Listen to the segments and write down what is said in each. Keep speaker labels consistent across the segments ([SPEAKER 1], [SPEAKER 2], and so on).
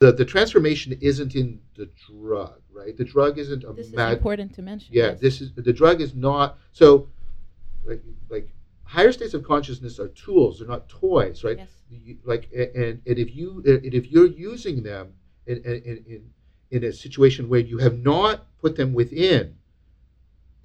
[SPEAKER 1] the the transformation isn't in the drug, right? The drug isn't a
[SPEAKER 2] This is
[SPEAKER 1] mag-
[SPEAKER 2] important to mention.
[SPEAKER 1] yeah,
[SPEAKER 2] yes.
[SPEAKER 1] this is the drug is not so like like higher states of consciousness are tools, they're not toys, right?
[SPEAKER 2] Yes.
[SPEAKER 1] You- Like and, and if you and if you're using them in, in, in, in a situation where you have not put them within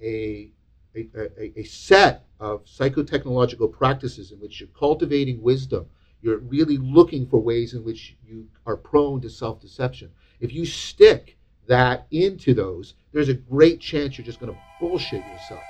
[SPEAKER 1] a a, a, a set of psychotechnological practices in which you're cultivating wisdom, you're really looking for ways in which you are prone to self deception. If you stick that into those, there's a great chance you're just going to bullshit yourself.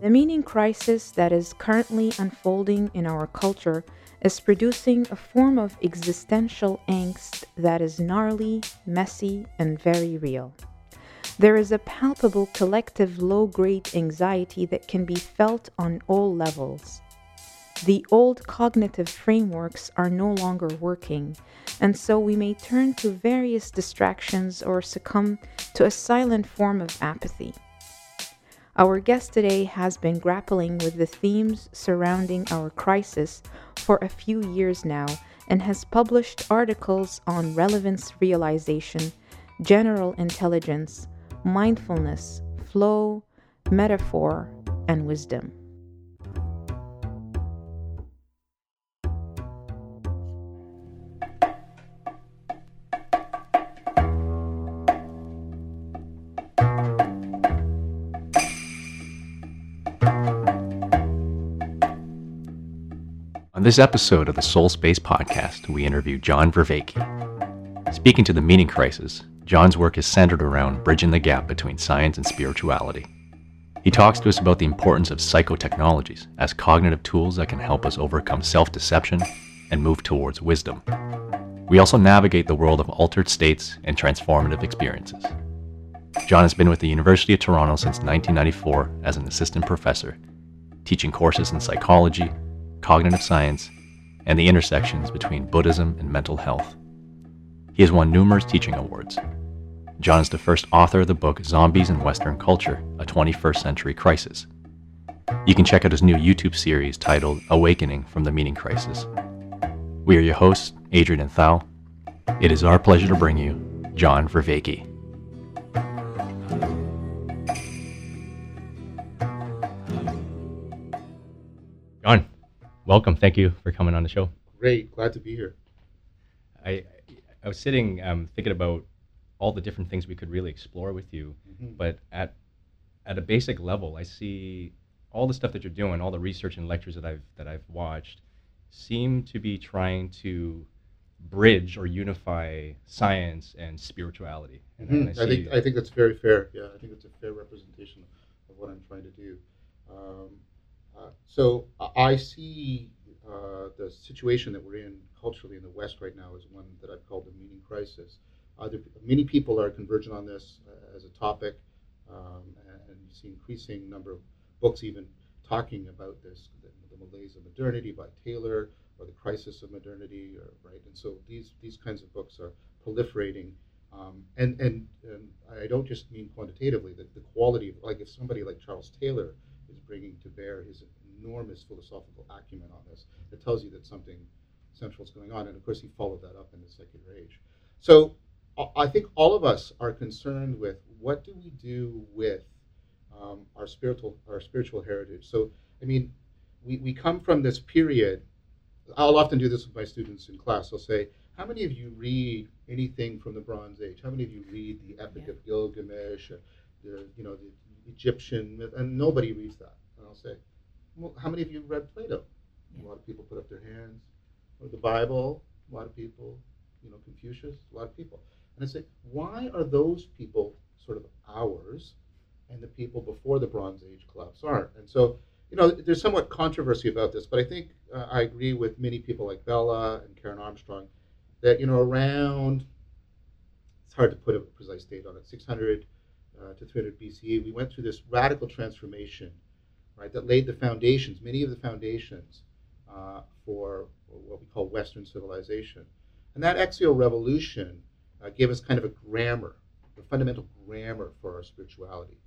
[SPEAKER 3] The meaning crisis that is currently unfolding in our culture is producing a form of existential angst that is gnarly, messy, and very real. There is a palpable collective low grade anxiety that can be felt on all levels. The old cognitive frameworks are no longer working, and so we may turn to various distractions or succumb to a silent form of apathy. Our guest today has been grappling with the themes surrounding our crisis for a few years now and has published articles on relevance realization, general intelligence, mindfulness, flow, metaphor, and wisdom.
[SPEAKER 4] On this episode of the Soul Space Podcast, we interview John Vervaeke. Speaking to the meaning crisis, John's work is centered around bridging the gap between science and spirituality. He talks to us about the importance of psychotechnologies as cognitive tools that can help us overcome self deception and move towards wisdom. We also navigate the world of altered states and transformative experiences. John has been with the University of Toronto since 1994 as an assistant professor, teaching courses in psychology, cognitive science, and the intersections between Buddhism and mental health. He has won numerous teaching awards. John is the first author of the book Zombies in Western Culture A 21st Century Crisis. You can check out his new YouTube series titled Awakening from the Meaning Crisis. We are your hosts, Adrian and Thal. It is our pleasure to bring you John Vervaeke. John, welcome. Thank you for coming on the show.
[SPEAKER 1] Great, glad to be here.
[SPEAKER 4] I I was sitting um, thinking about all the different things we could really explore with you,
[SPEAKER 1] Mhm.
[SPEAKER 4] but at at a basic level, I see all the stuff that you're doing, all the research and lectures that I've that I've watched, seem to be trying to bridge or unify science and spirituality. And, and
[SPEAKER 1] Mhm. I think I think that's very fair. Yeah, I think it's a fair representation of what I'm trying to do. Um, so I- see uh, the situation that we're in culturally in the West right now is one that I've called the meaning crisis. Uh, there, many people are converging on this uh, as a topic, um, and, and you see increasing number of books even talking about this, the, the malaise of modernity by Taylor, or the crisis of modernity, or right. And so these these kinds of books are proliferating um, and, and and I don't just mean quantitatively. The, the quality, of, like if somebody like Charles Taylor is bringing to bear his enormous philosophical acumen on this, it tells you that something central is going on. And of course, he followed that up in the secular age. So I- think all of us are concerned with what do we do with um, our spiritual our spiritual heritage. So I mean, we, we come from this period. I'll often do this with my students in class. I'll say, how many of you read anything from the Bronze Age? How many of you read the Epic
[SPEAKER 2] Yeah.
[SPEAKER 1] of Gilgamesh, or the you know the Egyptian myth? And nobody reads that. And I'll say, well, how many of you read Plato? A lot of people put up their hands. Or the Bible. A lot of people. You know, Confucius. A lot of people. And I say, why are those people sort of ours, and the people before the Bronze Age collapse aren't? And so, you know, there's somewhat controversy about this, but I think uh, I agree with many people like Bellah and Karen Armstrong that you know around it's hard to put a precise date on it 600 uh, to 300 BCE we went through this radical transformation right that laid the foundations many of the foundations uh, for what we call Western civilization And that axial revolution uh, gave us kind of a grammar, a fundamental grammar for our spirituality.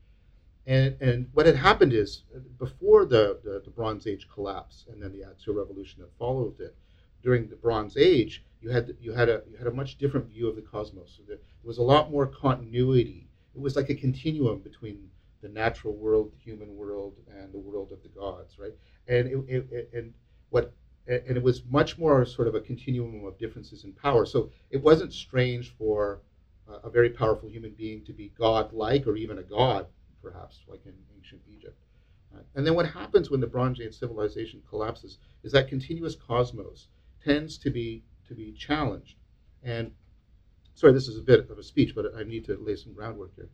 [SPEAKER 1] And, and what had happened is, before the, the, the Bronze Age collapse and then the axial revolution that followed it, during the Bronze Age, you had you had a you had a much different view of the cosmos. So there was a lot more continuity. It was like a continuum between the natural world, the human world, and the world of the gods, right? And it, it, and what and it was much more sort of a continuum of differences in power. So it wasn't strange for a very powerful human being to be god-like or even a god, perhaps, like in ancient Egypt. Right? And then what happens when the Bronze Age civilization collapses is that continuous cosmos tends to be to be challenged. And sorry, this is a bit of a speech, but I need to lay some groundwork here.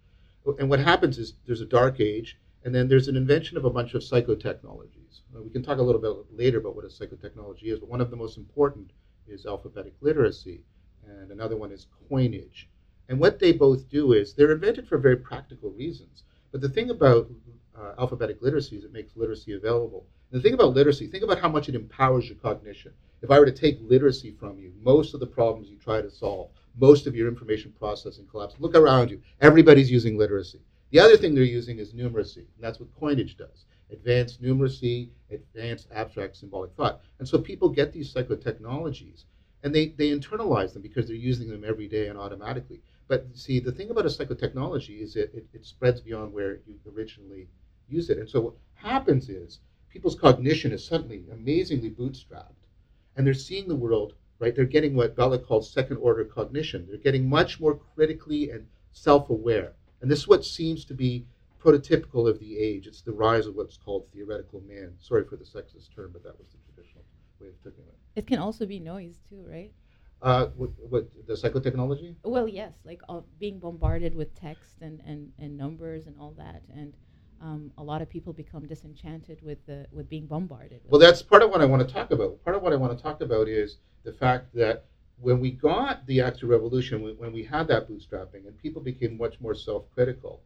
[SPEAKER 1] And what happens is there's a dark age, and then there's an invention of a bunch of psychotechnologies. We can talk a little bit later about what a psychotechnology is, but one of the most important is alphabetic literacy, and another one is coinage. And what they both do is they're invented for very practical reasons. But the thing about uh, alphabetic literacy is it makes literacy available. And the thing about literacy, think about how much it empowers your cognition. If I were to take literacy from you, most of the problems you try to solve, most of your information processing collapse. Look around you. Everybody's using literacy. The other thing they're using is numeracy, and that's what coinage does. Advanced numeracy, advanced abstract symbolic thought. And so people get these psychotechnologies and they, they internalize them because they're using them every day and automatically. But see, the thing about a psychotechnology is it, it, it spreads beyond where you originally use it. And so what happens is people's cognition is suddenly amazingly bootstrapped and they're seeing the world, right? They're getting what Bellah calls second order cognition. They're getting much more critically and self aware. And this is what seems to be prototypical of the age. It's the rise of what's called theoretical man. Sorry for the sexist term, but that was the traditional way of putting it.
[SPEAKER 2] It can also be noise too, right?
[SPEAKER 1] Uh, what, what the psychotechnology?
[SPEAKER 2] Well, yes, like uh, being bombarded with text and, and, and numbers and all that, and um, a lot of people become disenchanted with the with being bombarded.
[SPEAKER 1] Well, that's part of what I want to talk about. Part of what I want to talk about is the fact that when we got the Axial Revolution, when we had that bootstrapping, and people became much more self-critical,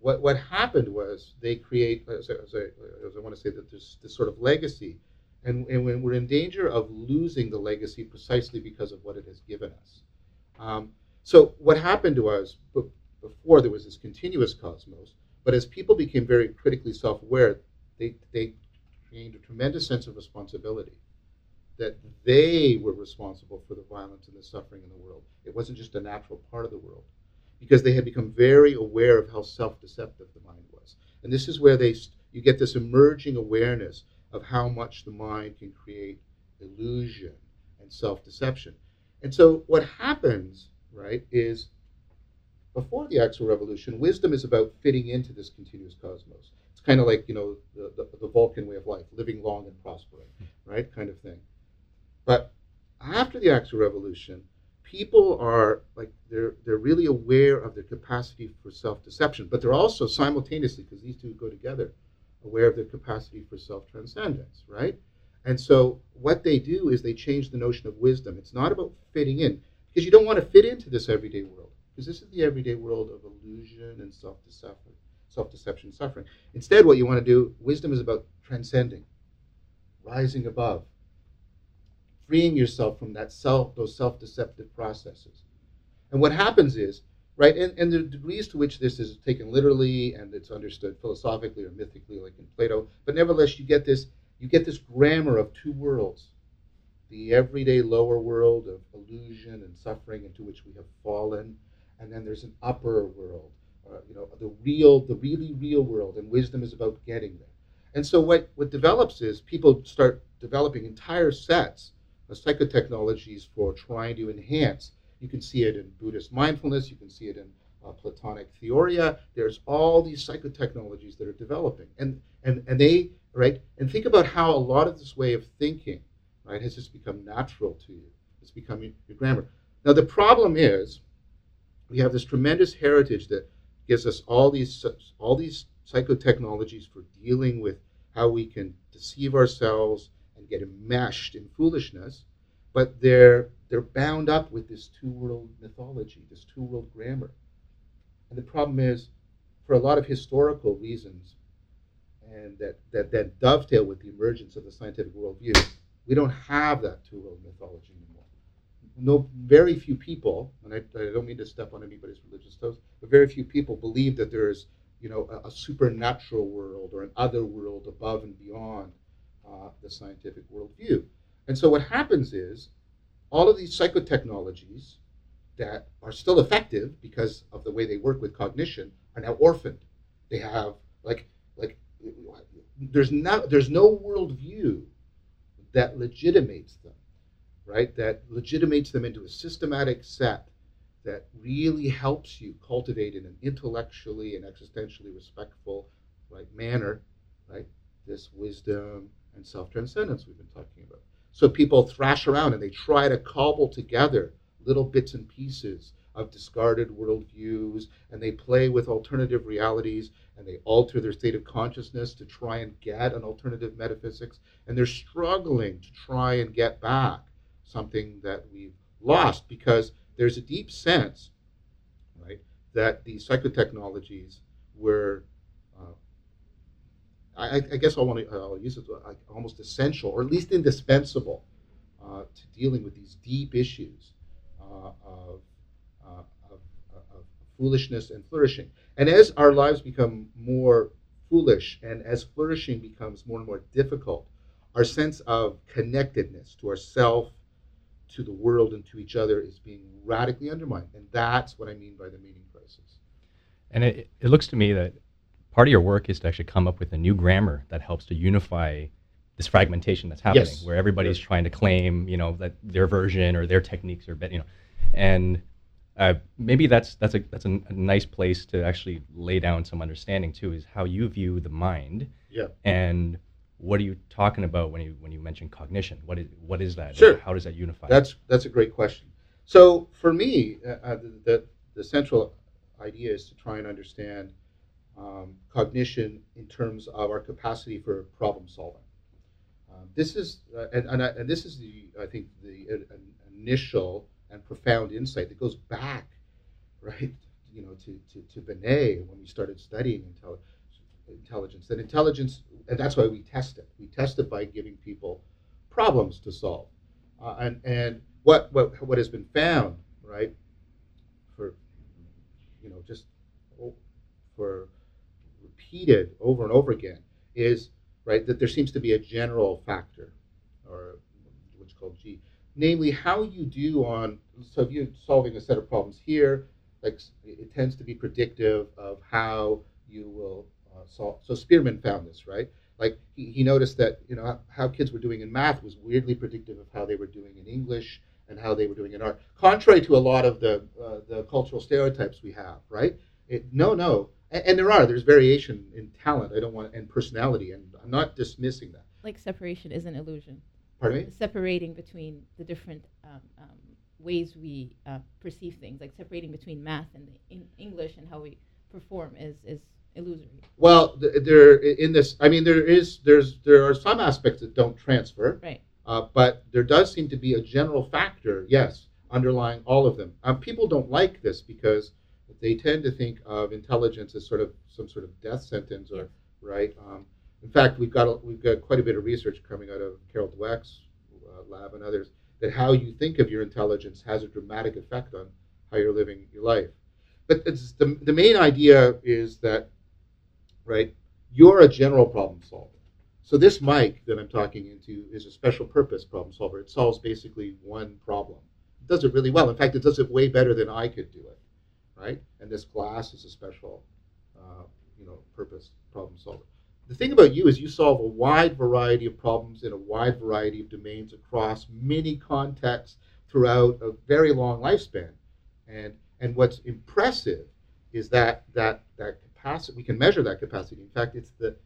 [SPEAKER 1] what what happened was they create, as I, as I, I want to say, that there's this sort of legacy, and, and when we're in danger of losing the legacy precisely because of what it has given us. Um, so what happened to us before there was this continuous cosmos but as people became very critically self aware, they, they gained a tremendous sense of responsibility that they were responsible for the violence and the suffering in the world. It wasn't just a natural part of the world because they had become very aware of how self deceptive the mind was. And this is where they, you get this emerging awareness of how much the mind can create illusion and self deception. And so what happens, right, is before the Axial Revolution, wisdom is about fitting into this continuous cosmos. It's kind of like, you know, the, the, the Vulcan way of life, living long and prospering, right? Kind of thing. But after the Axial Revolution, people are like they're they're really aware of their capacity for self-deception, but they're also simultaneously, because these two go together, aware of their capacity for self-transcendence, right? And so what they do is they change the notion of wisdom. It's not about fitting in, because you don't want to fit into this everyday world because this is the everyday world of illusion and self-deception, suffering. Instead, what you want to do, wisdom is about transcending, rising above, freeing yourself from that self, those self-deceptive processes. And what happens is, right, and, and the degrees to which this is taken literally and it's understood philosophically or mythically, like in Plato, but nevertheless, you get this, you get this grammar of two worlds the everyday lower world of illusion and suffering into which we have fallen, and then there's an upper world, uh, you know, the real, the really real world, and wisdom is about getting there. And so what, what develops is people start developing entire sets of psychotechnologies for trying to enhance. You can see it in Buddhist mindfulness, you can see it in uh, Platonic theoria. There's all these psychotechnologies that are developing. And, and, and they, right, and think about how a lot of this way of thinking, right, has just become natural to you. It's become your grammar. Now, the problem is, we have this tremendous heritage that gives us all these all these psychotechnologies for dealing with how we can deceive ourselves and get enmeshed in foolishness, but they're they're bound up with this two-world mythology, this two-world grammar. And the problem is, for a lot of historical reasons, and that, that, that dovetail with the emergence of the scientific worldview, we don't have that two-world mythology anymore. No, very few people, and I, I, don't mean to step on anybody's religious toes, but very few people believe that there is, you know, a, a supernatural world or an other world above and beyond uh, the scientific worldview. And so what happens is, all of these psychotechnologies that are still effective because of the way they work with cognition are now orphaned. They have like like there's no there's no worldview that legitimates them, right? That legitimates them into a systematic set that really helps you cultivate in an intellectually and existentially respectful right manner, right? This wisdom and self-transcendence we've been talking about. So people thrash around and they try to cobble together little bits and pieces of discarded worldviews, and they play with alternative realities, and they alter their state of consciousness to try and get an alternative metaphysics, and they're struggling to try and get back something that we've lost because there's a deep sense, right, that these psychotechnologies were. Uh, I, I, guess I want to I'll use it like almost essential, or at least indispensable, uh, to dealing with these deep issues uh, of, uh, of, of foolishness and flourishing. And as our lives become more foolish and as flourishing becomes more and more difficult, our sense of connectedness to ourself, to the world, and to each other is being radically undermined. And that's what I mean by the meaning crisis.
[SPEAKER 4] And it, it looks to me that part of your work is to actually come up with a new grammar that helps to unify this fragmentation that's happening,
[SPEAKER 1] yes.
[SPEAKER 4] where everybody's yes. trying to claim, you know, that their version or their techniques are better, you know, and uh, maybe that's that's a that's a, a, nice place to actually lay down some understanding too, is how you view the mind.
[SPEAKER 1] Yeah.
[SPEAKER 4] And what are you talking about when you when you mention cognition? What is what is that?
[SPEAKER 1] Sure.
[SPEAKER 4] How does that unify?
[SPEAKER 1] That's that's a great question. So for me, uh, uh the, the, central idea is to try and understand um, cognition in terms of our capacity for problem solving. Um, this is uh, and, and, I, and, this is the I think the uh, initial and profound insight that goes back, right, you know, to, to, to Binet when we started studying intelli- intelligence. That intelligence, and that's why we test it. We test it by giving people problems to solve. Uh, and and what, what, what has been found, right, for, you know, just for repeated over and over again is, right, that there seems to be a general factor, or what's called G, namely how you do on so if you're solving a set of problems here like it tends to be predictive of how you will uh, so spearman found this right? Like he, he noticed that you know how kids were doing in math was weirdly predictive of how they were doing in english and how they were doing in art contrary to a lot of the uh, the cultural stereotypes we have right? It, no no and, and there are there's variation in talent i don't want and personality and i'm not dismissing that.
[SPEAKER 2] Like separation is an illusion.
[SPEAKER 1] Pardon me?
[SPEAKER 2] Separating between the different um, um, ways we uh, perceive things, like separating between math and in English and how we perform, is is illusory.
[SPEAKER 1] Well, th- there in this, I mean, there is there's there are some aspects that don't transfer,
[SPEAKER 2] right?
[SPEAKER 1] Uh, but there does seem to be a general factor, yes, underlying all of them. Um, people don't like this because they tend to think of intelligence as sort of some sort of death sentence, or right. Um, in fact, we've got a, we've got quite a bit of research coming out of Carol Dweck's uh, lab and others that how you think of your intelligence has a dramatic effect on how you're living your life. But the, the main idea is that, right, you're a general problem solver. So this mic that I'm talking into is a special purpose problem solver. It solves basically one problem. It does it really well. In fact, it does it way better than I could do it, right? And this glass is a special, uh, you know, purpose problem solver the thing about you is you solve a wide variety of problems in a wide variety of domains across many contexts throughout a very long lifespan. And and what's impressive is that that that capacity we can measure that capacity. In fact, it's the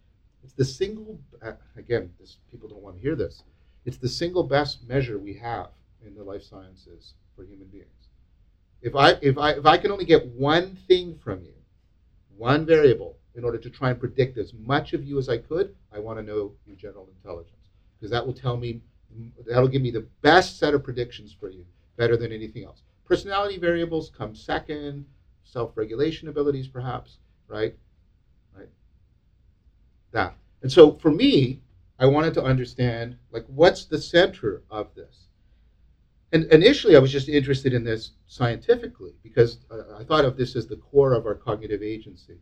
[SPEAKER 1] it's the single uh, again, this people don't want to hear this. It's the single best measure we have in the life sciences for human beings. If I if I if I can only get one thing from you, one variable in order to try and predict as much of you as I could, I want to know your general intelligence because that will tell me, that'll give me the best set of predictions for you, better than anything else. Personality variables come second, self-regulation abilities perhaps, right? Right. That. And so for me, I wanted to understand like what's the center of this. and initially I was just interested in this scientifically because I thought of this as the core of our cognitive agency.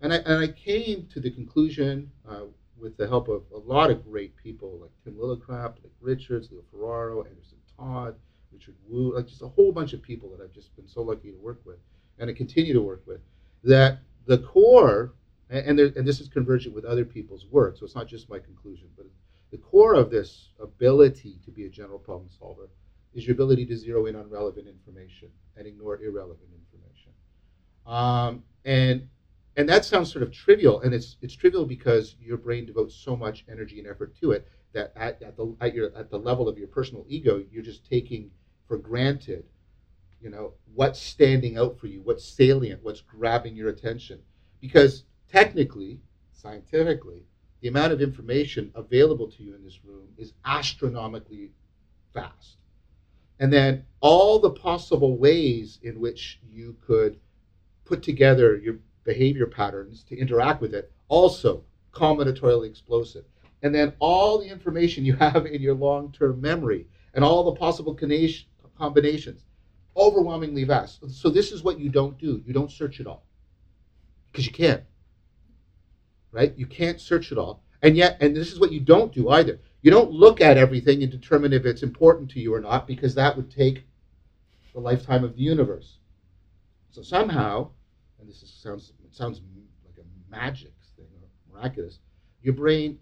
[SPEAKER 1] And I, and I came to the conclusion, uh, with the help of a lot of great people like Tim Lillicrap, like Richards, Leo Ferraro, Anderson Todd, Richard Wu, like just a whole bunch of people that I've just been so lucky to work with and to continue to work with, that the core, and, there, and this is convergent with other people's work, so it's not just my conclusion, but the core of this ability to be a general problem solver is your ability to zero in on relevant information and ignore irrelevant information. Um, and and that sounds sort of trivial, and it's it's trivial because your brain devotes so much energy and effort to it that at, at the at your at the level of your personal ego, you're just taking for granted, you know, what's standing out for you, what's salient, what's grabbing your attention, because technically, scientifically, the amount of information available to you in this room is astronomically fast. And then all the possible ways in which you could put together your behavior patterns to interact with it, also combinatorially explosive. And then all the information you have in your long term memory and all the possible combinations, overwhelmingly vast. So, this is what you don't do you don't search it all because you can't. Right? You can't search it all. And yet, and this is what you don't do either. You don't look at everything and determine if it's important to you or not because that would take the lifetime of the universe. So somehow, and this is, sounds sounds like a magic thing or miraculous, your brain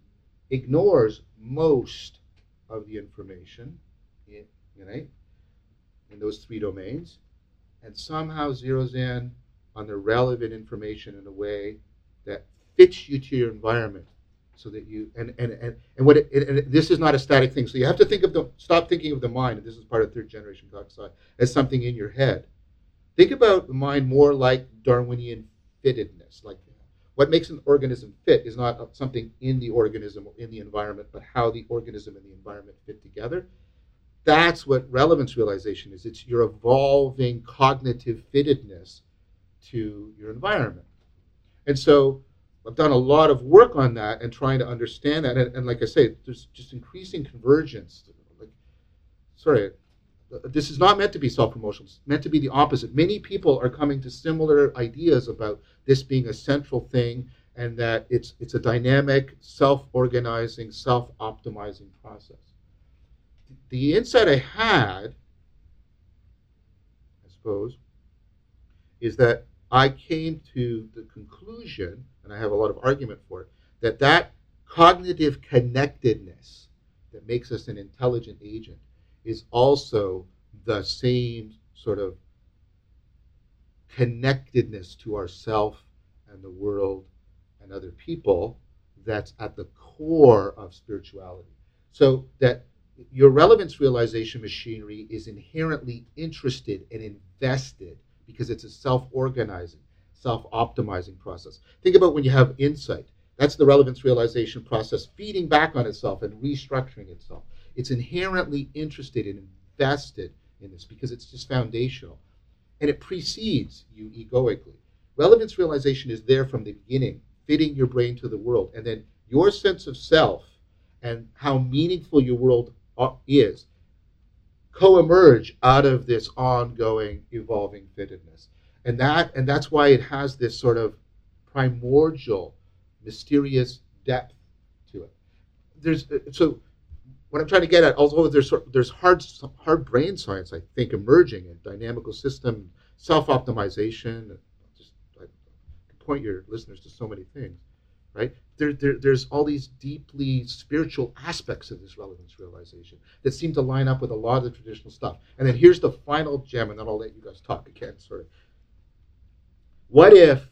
[SPEAKER 1] ignores most of the information know, in those three domains and somehow zeroes in on the relevant information in a way that fits you to your environment so that you and and and, and what it, this is not a static thing so you have to think of the stop thinking of the mind and this is part of third generation cogsci as something in your head Think about the mind more like Darwinian fittedness. Like what makes an organism fit is not something in the organism or in the environment, but how the organism and the environment fit together. That's what relevance realization is. It's your evolving cognitive fittedness to your environment. And so I've done a lot of work on that and trying to understand that. And, and like I say, there's just increasing convergence. Like, sorry, this is not meant to be self-promotional. It's meant to be the opposite. Many people are coming to similar ideas about this being a central thing and that it's it's a dynamic, self-organizing, self-optimizing process. The insight I had, I suppose, is that I came to the conclusion, and I have a lot of argument for it, that that cognitive connectedness that makes us an intelligent agent is also the same sort of connectedness to ourself and the world and other people that's at the core of spirituality. So that your relevance realization machinery is inherently interested and invested because it's a self organizing, self optimizing process. Think about when you have insight. That's the relevance realization process feeding back on itself and restructuring itself. It's inherently interested and invested in this because it's just foundational. And it precedes you egoically. Relevance realization is there from the beginning, fitting your brain to the world. And then your sense of self and how meaningful your world Uh, is co-emerge out of this ongoing evolving fittedness and that and that's why it has this sort of primordial mysterious depth to it there's uh, so what I'm trying to get at, although there's there's hard hard brain science, I think, emerging in dynamical system self optimization. Just I point your listeners to so many things, right? There, there, there's all these deeply spiritual aspects of this relevance realization that seem to line up with a lot of the traditional stuff. And then here's the final gem, and then I'll let you guys talk again. Sort of. What if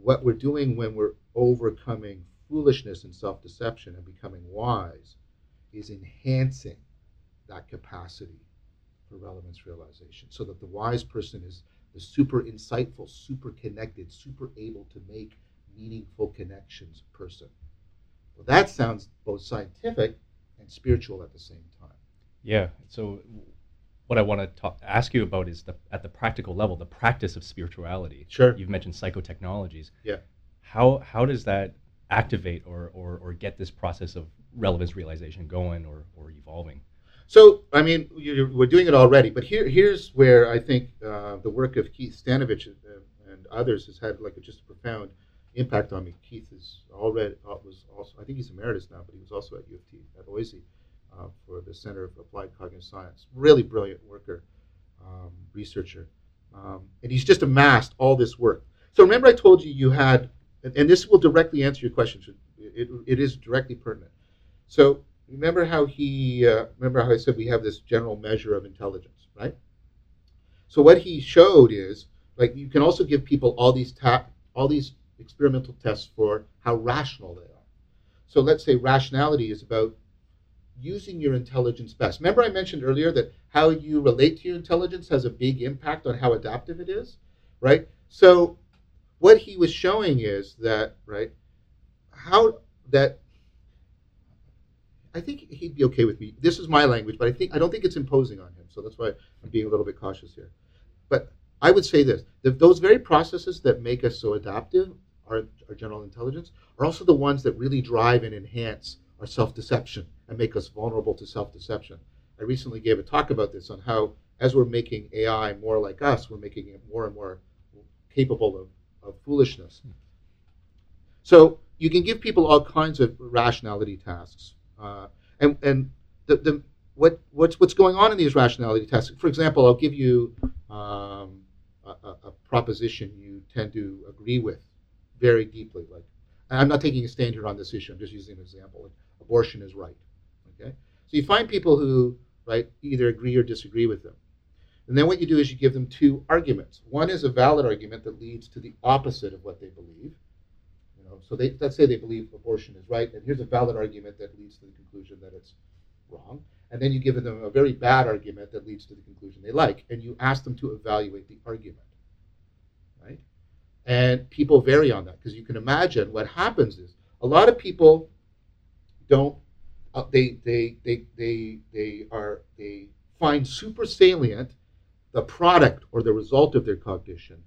[SPEAKER 1] what we're doing when we're overcoming foolishness and self deception and becoming wise? is enhancing that capacity for relevance realization so that the wise person is the super insightful, super connected, super able to make meaningful connections person. Well, that sounds both scientific and spiritual at the same time.
[SPEAKER 4] Yeah. So, what I want to talk, ask you about is the at the practical level, the practice of spirituality.
[SPEAKER 1] Sure.
[SPEAKER 4] You've mentioned psychotechnologies.
[SPEAKER 1] Yeah.
[SPEAKER 4] How how does that activate or, or, or get this process of relevance realization going or, or evolving?
[SPEAKER 1] So, I mean, we're doing it already, but here, here's where I think uh, the work of Keith Stanovich and, and others has had like a, just a profound impact on me. Keith is already uh, was also I think he's emeritus now, but he was also at U of T at OISE uh, for the Center of Applied Cognitive Science. Really brilliant worker, um, researcher, um, and he's just amassed all this work. So remember, I told you you had, and, and this will directly answer your question. It, it is directly pertinent. So remember how he uh, remember how I said we have this general measure of intelligence, right? So what he showed is like you can also give people all these ta- all these experimental tests for how rational they are. So let's say rationality is about using your intelligence best. Remember, I mentioned earlier that how you relate to your intelligence has a big impact on how adaptive it is, right? So what he was showing is that, right, how that I think he'd be okay with me. This is my language, but I think I don't think it's imposing on him. So that's why I'm being a little bit cautious here. But I would say this: those very processes that make us so adaptive our, our general intelligence, are also the ones that really drive and enhance our self deception and make us vulnerable to self deception. I recently gave a talk about this on how, as we're making AI more like us, we're making it more and more capable of, of foolishness. So you can give people all kinds of rationality tasks. Uh, and and the, the, what, what's, what's going on in these rationality tasks? For example, I'll give you um, a, a, proposition you tend to agree with very deeply. Like, I'm not taking a stand here on this issue. I'm just using an example. Like, abortion is right. Okay, so you find people who right either agree or disagree with them, and then what you do is you give them two arguments. One is a valid argument that leads to the opposite of what they believe. You know, so they let's say they believe abortion is right, and here's a valid argument that leads to the conclusion that it's wrong. And then you give them a very bad argument that leads to the conclusion they like, and you ask them to evaluate the argument. And people vary on that because you can imagine what happens is a lot of people don't uh, they, they they they they are they find super salient the product or the result of their cognition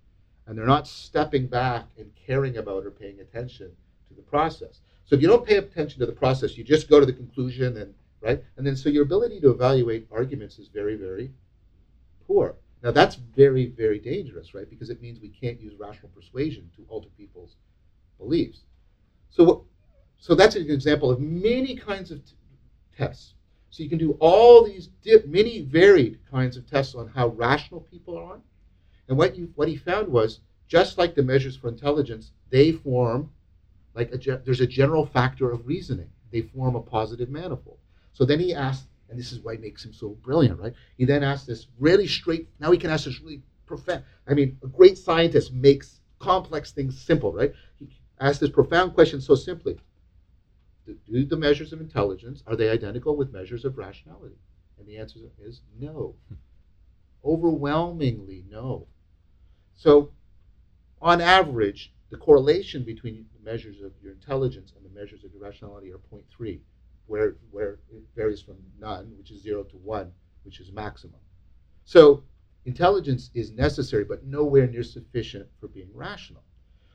[SPEAKER 1] and they're not stepping back and caring about or paying attention to the process. So if you don't pay attention to the process you just go to the conclusion and right? And then so your ability to evaluate arguments is very very poor now that's very, very dangerous, right? Because it means we can't use rational persuasion to alter people's beliefs. So, so that's an example of many kinds of t- tests. So you can do all these many varied kinds of tests on how rational people are. And what you what he found was just like the measures for intelligence, they form like a there's a general factor of reasoning. They form a positive manifold. So then he asked and this is why it makes him so brilliant, right? He then asks this really straight, now he can ask this really profound. I mean, a great scientist makes complex things simple, right? He asks this profound question so simply Do the measures of intelligence, are they identical with measures of rationality? And the answer is no. Hmm. Overwhelmingly no. So, on average, the correlation between the measures of your intelligence and the measures of your rationality are 0.3 where, where it varies from none, which is zero, to one, which is maximum. So intelligence is necessary, but nowhere near sufficient for being rational.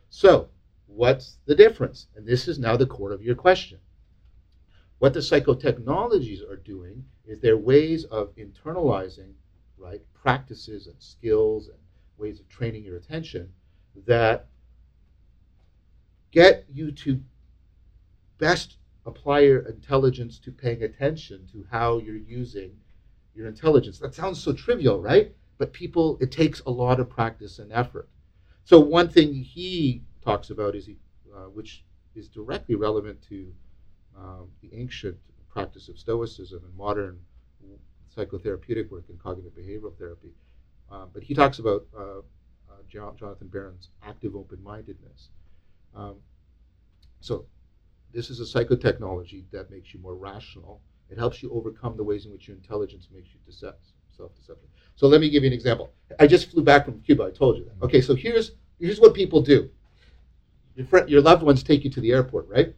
[SPEAKER 1] So, what's the difference? And this is now the core of your question. What the psychotechnologies are doing is they're ways of internalizing right practices and skills and ways of training your attention that get you to best apply your intelligence to paying attention to how you're using your intelligence. That sounds so trivial, right? But people, it takes a lot of practice and effort. So one thing he talks about is, he, uh, which is directly relevant to um, the ancient practice of Stoicism and modern psychotherapeutic work and cognitive behavioral therapy. Um, but he talks about uh, uh, Jonathan Baron's active open-mindedness. Um, so this is a psychotechnology that makes you more rational. It helps you overcome the ways in which your intelligence makes you decept, self-deceptive. So let me give you an example. I just flew back from Cuba. I told you that. Okay, so here's here's what people do. Your friend, your loved ones take you to the airport, right?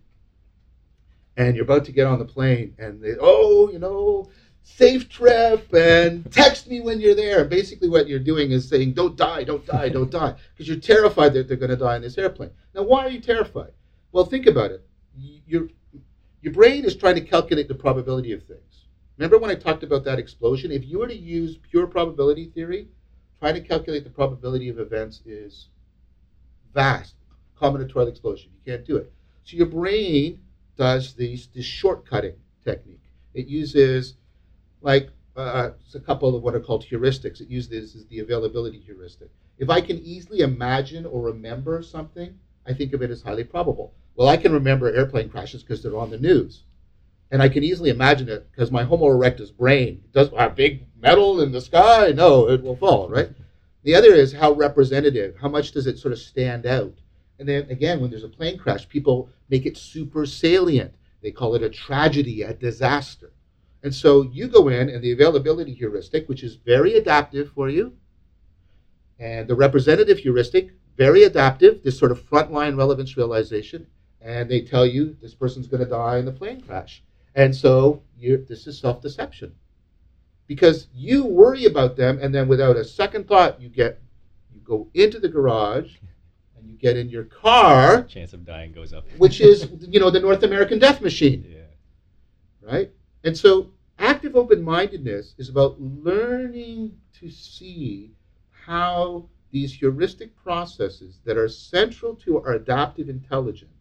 [SPEAKER 1] And you're about to get on the plane, and they, oh, you know, safe trip, and text me when you're there. Basically, what you're doing is saying, don't die, don't die, don't die, because you're terrified that they're going to die in this airplane. Now, why are you terrified? Well, think about it your your brain is trying to calculate the probability of things, Remember when I talked about that explosion? If you were to use pure probability theory, trying to calculate the probability of events is vast. Combinatorial explosion. You can't do it. So your brain does these this shortcutting technique. It uses like uh, a couple of what are called heuristics. It uses the availability heuristic. If I can easily imagine or remember something, I think of it as highly probable. Well, I can remember airplane crashes because they're on the news. And I can easily imagine it because my Homo erectus brain does have big metal in the sky. No, it will fall, right? The other is how representative, how much does it sort of stand out? And then again, when there's a plane crash, people make it super salient. They call it a tragedy, a disaster. And so you go in, and the availability heuristic, which is very adaptive for you, and the representative heuristic, very adaptive, this sort of frontline relevance realization, and they tell you this person's going to die in the plane crash. And so this is self deception. Because you worry about them, and then without a second thought, you get you go into the garage and you get in your car.
[SPEAKER 4] Chance of dying goes up.
[SPEAKER 1] which is, you know, the North American death machine.
[SPEAKER 4] Yeah.
[SPEAKER 1] Right? And so active open mindedness is about learning to see how these heuristic processes that are central to our adaptive intelligence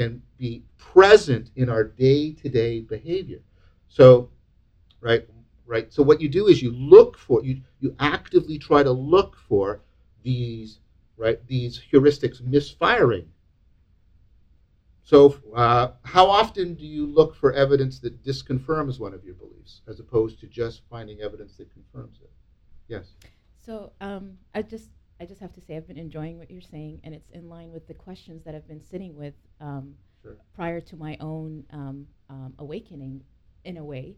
[SPEAKER 1] can be present in our day-to-day behavior. So, right, right. So what you do is you look for you you actively try to look for these right these heuristics misfiring. So, uh, how often do you look for evidence that disconfirms one of your beliefs, as opposed to just finding evidence that confirms it? Yes.
[SPEAKER 2] So um, I just I just have to say I've been enjoying what you're saying, and it's in line with the questions that I've been sitting with um,
[SPEAKER 1] Sure.
[SPEAKER 2] prior to my own um, um, awakening, in a way.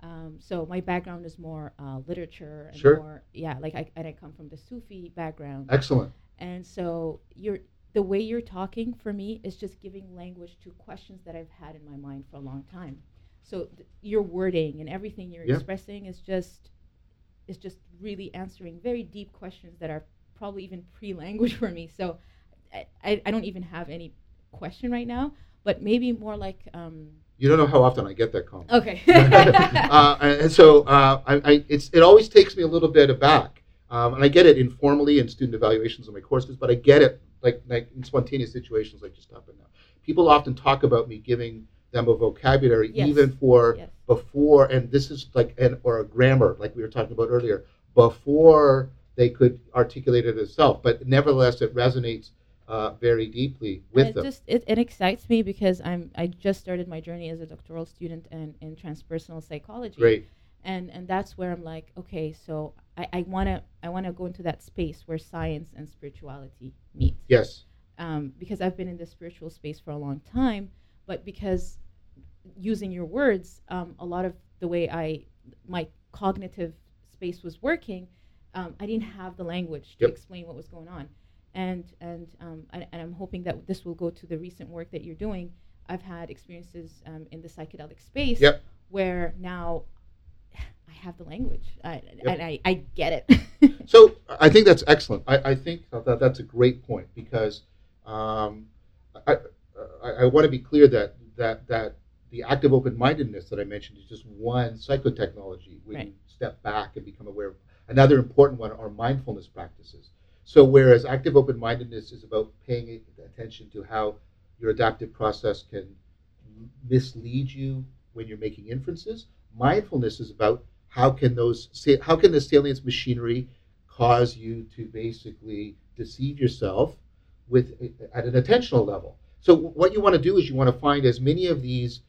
[SPEAKER 2] Um, so my background is more uh, literature and
[SPEAKER 1] Sure.
[SPEAKER 2] more yeah, like I and I come from the Sufi background,
[SPEAKER 1] Excellent.
[SPEAKER 2] and so you're the way you're talking for me is just giving language to questions that I've had in my mind for a long time. So th- your wording and everything you're
[SPEAKER 1] Yeah.
[SPEAKER 2] expressing is just is just really answering very deep questions that are probably even pre-language for me. So I, I, don't even have any question right now, but maybe more like um,
[SPEAKER 1] You don't know how often I get that comment.
[SPEAKER 2] okay.
[SPEAKER 1] uh, and so uh, I, I, it's, it always takes me a little bit aback. Um, and I get it informally in student evaluations of my courses, but I get it like, like in spontaneous situations like just happened now. People often talk about me giving them a vocabulary
[SPEAKER 2] Yes.
[SPEAKER 1] even for
[SPEAKER 2] Yes.
[SPEAKER 1] before, and this is like an or a grammar like we were talking about earlier before they could articulate it itself. But nevertheless, it resonates uh, very deeply with
[SPEAKER 2] it
[SPEAKER 1] them.
[SPEAKER 2] just it, it excites me because I'm I just started my journey as a doctoral student in, in transpersonal psychology.
[SPEAKER 1] Great.
[SPEAKER 2] and and that's where I'm like, okay, so I, I wanna I wanna go into that space where science and spirituality meet.
[SPEAKER 1] Yes.
[SPEAKER 2] Um, because I've been in the spiritual space for a long time, but because using your words, um, a lot of the way I my cognitive space was working, um, I didn't have the language to
[SPEAKER 1] Yep.
[SPEAKER 2] explain what was going on, and and um, and, and I'm hoping that this will go to the recent work that you're doing. I've had experiences um, in the psychedelic space
[SPEAKER 1] Yep.
[SPEAKER 2] where now I have the language I, and I, I get it.
[SPEAKER 1] So I think that's excellent. I, I think that that's a great point because um, I, I, I want to be clear that that that the active open-mindedness that I mentioned is just one psychotechnology when you
[SPEAKER 2] Right.
[SPEAKER 1] step back and become aware. Another important one are mindfulness practices. So whereas active open-mindedness is about paying attention to how your adaptive process can mislead you when you're making inferences, mindfulness is about how can those how can the salience machinery cause you to basically deceive yourself with at an attentional level. So what you want to do is you want to find as many of these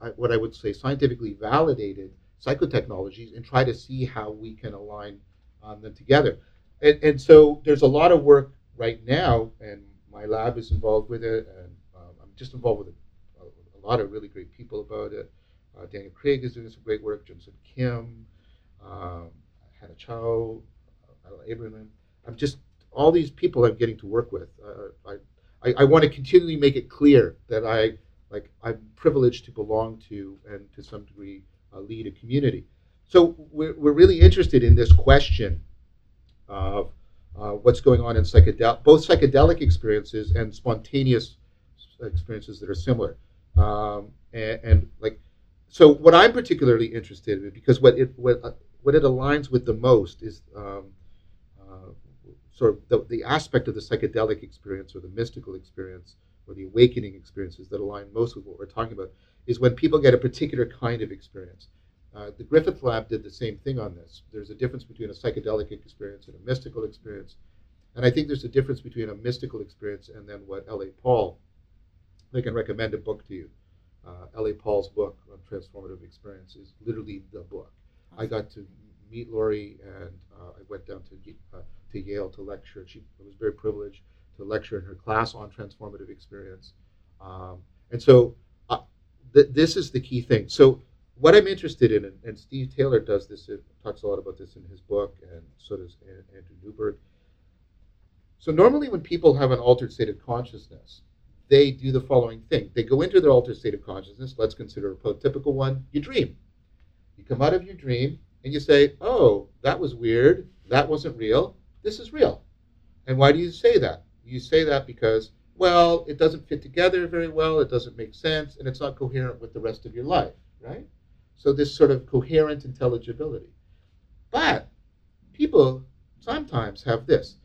[SPEAKER 1] uh, what I would say scientifically validated psychotechnologies and try to see how we can align um, them together. And, and so there's a lot of work right now, and my lab is involved with it, and um, I'm just involved with a, a lot of really great people about it. Uh, Daniel Craig is doing some great work, Jimson Kim, um, Hannah Chow, uh, Abraham. I'm just all these people I'm getting to work with. Uh, I, I, I want to continually make it clear that I like I'm privileged to belong to and to some degree lead a community. So we're, we're really interested in this question of uh, what's going on in psychedelic, both psychedelic experiences and spontaneous experiences that are similar. Um, and, and like so what I'm particularly interested in, because what it what uh, what it aligns with the most is um, uh, sort of the, the aspect of the psychedelic experience or the mystical experience or the awakening experiences that align most with what we're talking about is when people get a particular kind of experience. Uh, the Griffiths Lab did the same thing on this. There's a difference between a psychedelic experience and a mystical experience. And I think there's a difference between a mystical experience and then what L.A. Paul, they can recommend a book to you. Uh, L.A. Paul's book on transformative experience is literally the book. I got to meet Laurie and uh, I went down to, uh, to Yale to lecture. She I was very privileged to lecture in her class on transformative experience. Um, and so th- this is the key thing. So what I'm interested in, and, and Steve Taylor does this, it talks a lot about this in his book, and so does Andrew Newberg. So normally when people have an altered state of consciousness, they do the following thing. They go into their altered state of consciousness. Let's consider a prototypical one. You dream. You come out of your dream and you say, oh, that was weird. That wasn't real. This is real. And why do you say that? You say that because, well, it doesn't fit together very well, it doesn't make sense, and it's not coherent with the rest of your life, right? So this sort of coherent intelligibility. But people sometimes have this.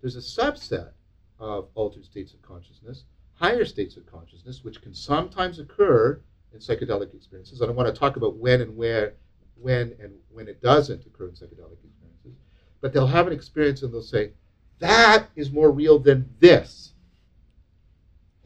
[SPEAKER 1] There's a subset of altered states of consciousness, higher states of consciousness, which can sometimes occur in psychedelic experiences. I don't want to talk about when and where, when and when it doesn't occur in psychedelic experiences. But they'll have an experience and they'll say, that is more real than this.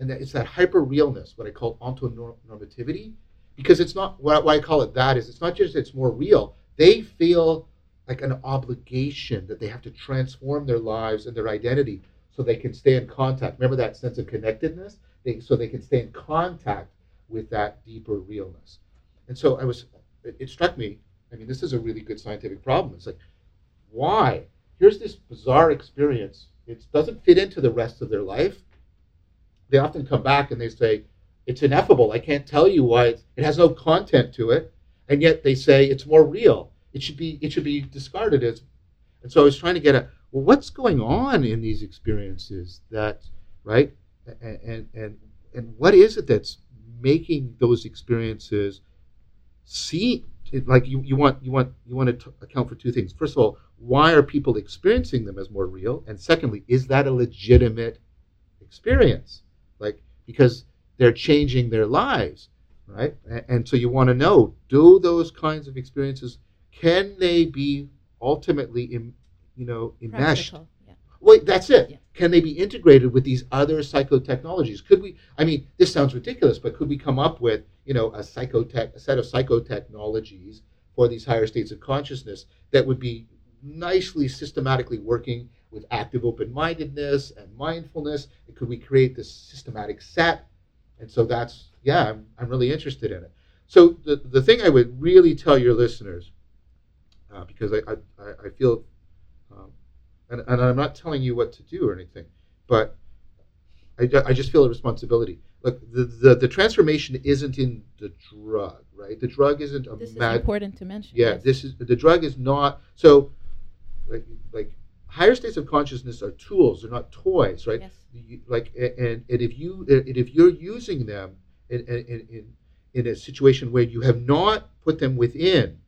[SPEAKER 1] And that it's that hyper realness, what I call ontonormativity, because it's not why I call it that is it's not just it's more real. They feel like an obligation that they have to transform their lives and their identity so they can stay in contact. Remember that sense of connectedness? They, so they can stay in contact with that deeper realness. And so I was, it, it struck me. I mean, this is a really good scientific problem. It's like, why? here's this bizarre experience. It doesn't fit into the rest of their life. They often come back and they say, it's ineffable. I can't tell you why. It has no content to it. And yet they say it's more real. It should be, it should be discarded as. And so I was trying to get at, well, what's going on in these experiences that, right? And, and, and, what is it that's making those experiences see like you, you want you want you want to account for two things first of all why are people experiencing them as more real? And secondly, is that a legitimate experience? Like, because they're changing their lives, right? And so you want to know do those kinds of experiences, can they be ultimately, you know, enmeshed? Yeah. Wait, that's it. Yeah. Can they be integrated with these other psychotechnologies? Could we? I mean, this sounds ridiculous, but could we come up with, you know, a psychotech, a set of psychotechnologies for these higher states of consciousness that would be nicely systematically working with active open-mindedness and mindfulness and could we create this systematic set? And so that's yeah i'm, I'm really interested in it. So the, the thing i would really tell your listeners uh, because I, I, I feel um, and, and i'm not telling you what to do or anything but i, I just feel a responsibility. Look the, the, the transformation isn't in the drug right? The drug isn't a
[SPEAKER 2] this mad, is important to mention
[SPEAKER 1] yeah yes. this is the drug is not so like like higher states of consciousness are tools they're not toys right
[SPEAKER 2] yes.
[SPEAKER 1] you, like and, and if you and if you're using them in, in, in, in a situation where you have not put them within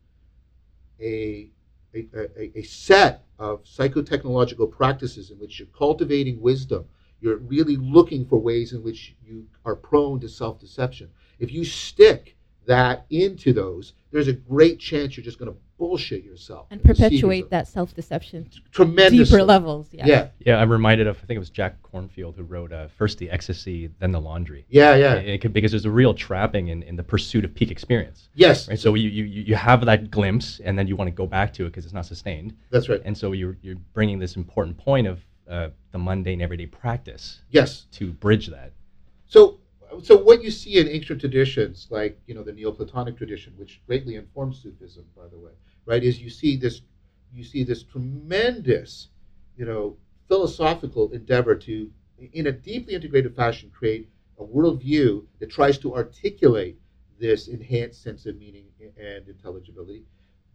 [SPEAKER 1] a, a, a, a set of psychotechnological practices in which you're cultivating wisdom you're really looking for ways in which you are prone to self-deception if you stick that into those there's a great chance you're just going to bullshit yourself
[SPEAKER 2] and perpetuate that self-deception
[SPEAKER 1] tremendous
[SPEAKER 2] deeper levels yeah.
[SPEAKER 1] yeah.
[SPEAKER 4] Yeah i'm reminded of i think it was jack Kornfield who wrote uh, first the ecstasy then the laundry.
[SPEAKER 1] Yeah yeah.
[SPEAKER 4] It, it could, because there's a real trapping in, in the pursuit of peak experience.
[SPEAKER 1] Yes.
[SPEAKER 4] Right so you, you you have that glimpse and then you want to go back to it because it's not sustained.
[SPEAKER 1] That's right.
[SPEAKER 4] And so you're you're bringing this important point of uh, the mundane everyday practice
[SPEAKER 1] yes.
[SPEAKER 4] to bridge that.
[SPEAKER 1] So so what you see in ancient traditions like you know the neoplatonic tradition which greatly informs sufism by the way right, is you see this you see this tremendous, you know, philosophical endeavor to, in a deeply integrated fashion, create a worldview that tries to articulate this enhanced sense of meaning and intelligibility.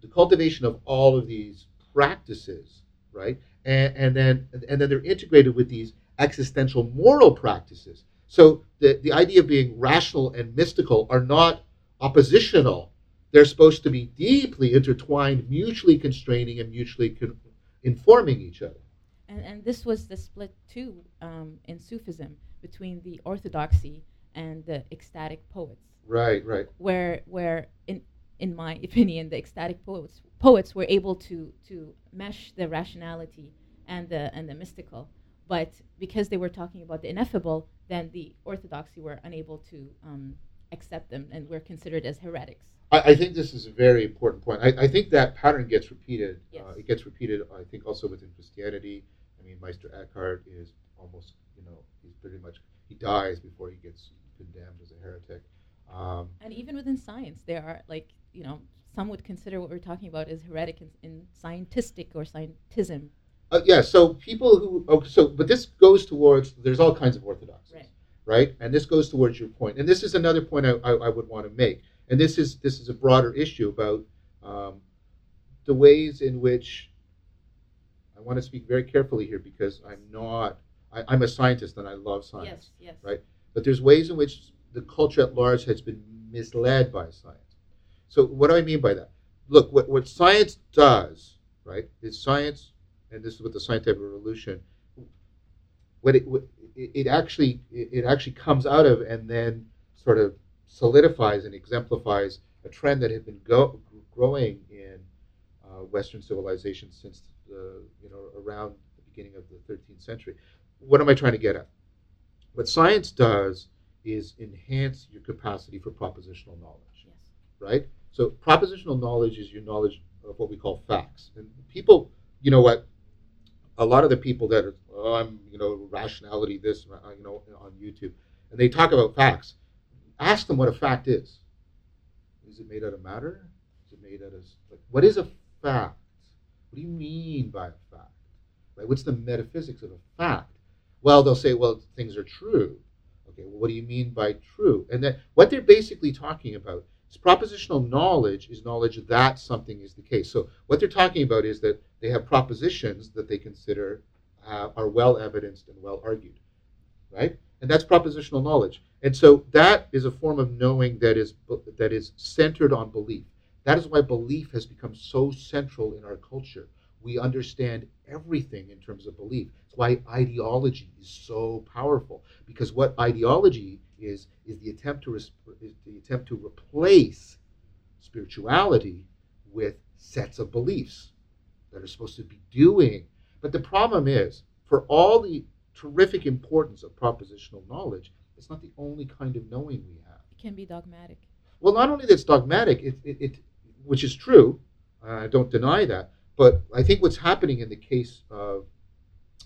[SPEAKER 1] The cultivation of all of these practices, right, and, and then and then they're integrated with these existential moral practices. So the, the idea of being rational and mystical are not oppositional. They're supposed to be deeply intertwined, mutually constraining, and mutually con- informing each other.
[SPEAKER 2] And, and this was the split too um, in Sufism between the orthodoxy and the ecstatic poets.
[SPEAKER 1] Right, right.
[SPEAKER 2] Where, where in, in my opinion, the ecstatic poets, poets were able to, to mesh the rationality and the, and the mystical. But because they were talking about the ineffable, then the orthodoxy were unable to um, accept them and were considered as heretics.
[SPEAKER 1] I, I, think this is a very important point. I, I think that pattern gets repeated.
[SPEAKER 2] Yes.
[SPEAKER 1] Uh, it gets repeated, I think, also within Christianity. I mean, Meister Eckhart is almost, you know, he's pretty much, he dies before he gets condemned as a heretic. Um,
[SPEAKER 2] and even within science, there are, like, you know, some would consider what we're talking about as heretic in, in scientistic or scientism.
[SPEAKER 1] Uh, yeah, so people who, okay, so, but this goes towards, there's all kinds of orthodoxies,
[SPEAKER 2] right?
[SPEAKER 1] right? And this goes towards your point. And this is another point I, I, I would want to make and this is this is a broader issue about um, the ways in which I want to speak very carefully here because I'm not I, am a scientist and I love science,
[SPEAKER 2] yes, yes.
[SPEAKER 1] right? But there's ways in which the culture at large has been misled by science. So what do I mean by that? Look, what, what science does, right, is science, and this is what the scientific revolution, what it, what it, it actually it actually comes out of and then sort of solidifies and exemplifies a trend that had been go, growing in uh, Western civilization since the, you know around the beginning of the 13th century. What am I trying to get at? What science does is enhance your capacity for propositional knowledge,
[SPEAKER 2] yes.
[SPEAKER 1] right? So propositional knowledge is your knowledge of what we call facts. And people, you know what? A lot of the people that are, oh, I'm, you know, rationality this, you know, on YouTube, and they talk about facts ask them what a fact is. Is it made out of matter? Is it made out of like what is a fact? What do you mean by a fact? Right? What's the metaphysics of a fact? Well, they'll say, well, things are true. Okay, well, what do you mean by true? And that what they're basically talking about is propositional knowledge is knowledge that something is the case. So what they're talking about is that they have propositions that they consider uh, are well evidenced and well argued, right? And that's propositional knowledge. And so that is a form of knowing that is that is centered on belief. That is why belief has become so central in our culture. We understand everything in terms of belief. It's why ideology is so powerful because what ideology is is the attempt to is the attempt to replace spirituality with sets of beliefs that are supposed to be doing. But the problem is, for all the terrific importance of propositional knowledge, it's not the only kind of knowing we have.
[SPEAKER 2] It can be dogmatic.
[SPEAKER 1] Well, not only that it's dogmatic, it, it, it which is true, I uh, don't deny that, but I think what's happening in the case of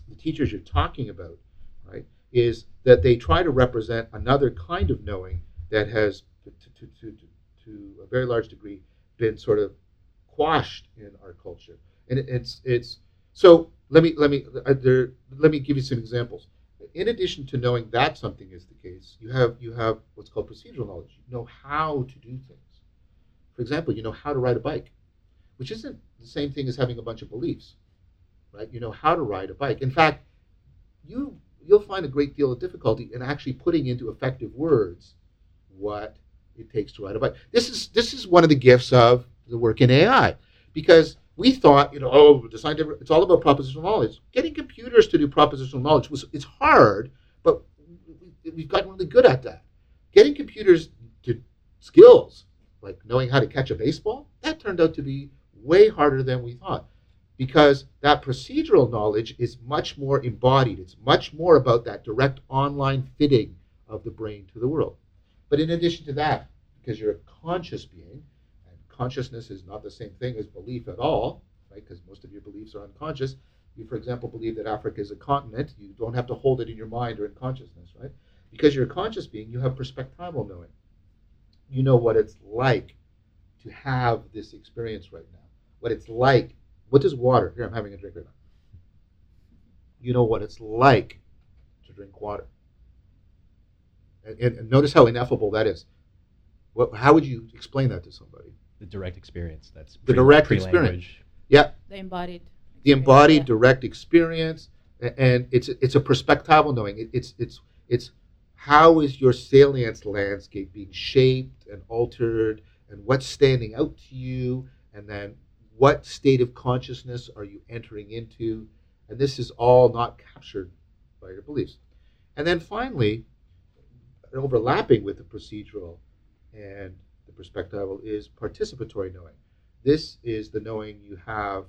[SPEAKER 1] the teachers you're talking about, right, is that they try to represent another kind of knowing that has, to, to, to, to a very large degree, been sort of quashed in our culture. And it, it's, it's so let me let me uh, there, let me give you some examples in addition to knowing that something is the case, you have you have what's called procedural knowledge. You know how to do things. For example, you know how to ride a bike, which isn't the same thing as having a bunch of beliefs, right? You know how to ride a bike. In fact, you you'll find a great deal of difficulty in actually putting into effective words what it takes to ride a bike. This is this is one of the gifts of the work in AI, because we thought, you know, oh, the scientific, it's all about propositional knowledge. Getting computers to do propositional knowledge was it's hard, but we've gotten really good at that. Getting computers to skills like knowing how to catch a baseball that turned out to be way harder than we thought because that procedural knowledge is much more embodied. It's much more about that direct online fitting of the brain to the world. But in addition to that, because you're a conscious being, consciousness is not the same thing as belief at all, right? Because most of your beliefs are unconscious. You, for example, believe that Africa is a continent. You don't have to hold it in your mind or in consciousness, right? Because you're a conscious being, you have perspectival knowing. You know what it's like to have this experience right now. What it's like. What does water? Here, I'm having a drink right now. You know what it's like to drink water. And, and, and notice how ineffable that is. What, how would you explain that to somebody?
[SPEAKER 4] The direct experience. That's
[SPEAKER 1] the direct experience. Yeah.
[SPEAKER 2] The embodied.
[SPEAKER 1] The embodied yeah. direct experience, and it's it's a perspectival knowing. It's it's it's how is your salience landscape being shaped and altered, and what's standing out to you, and then what state of consciousness are you entering into? And this is all not captured by your beliefs. And then finally, overlapping with the procedural and the perspectival is participatory knowing. This is the knowing you have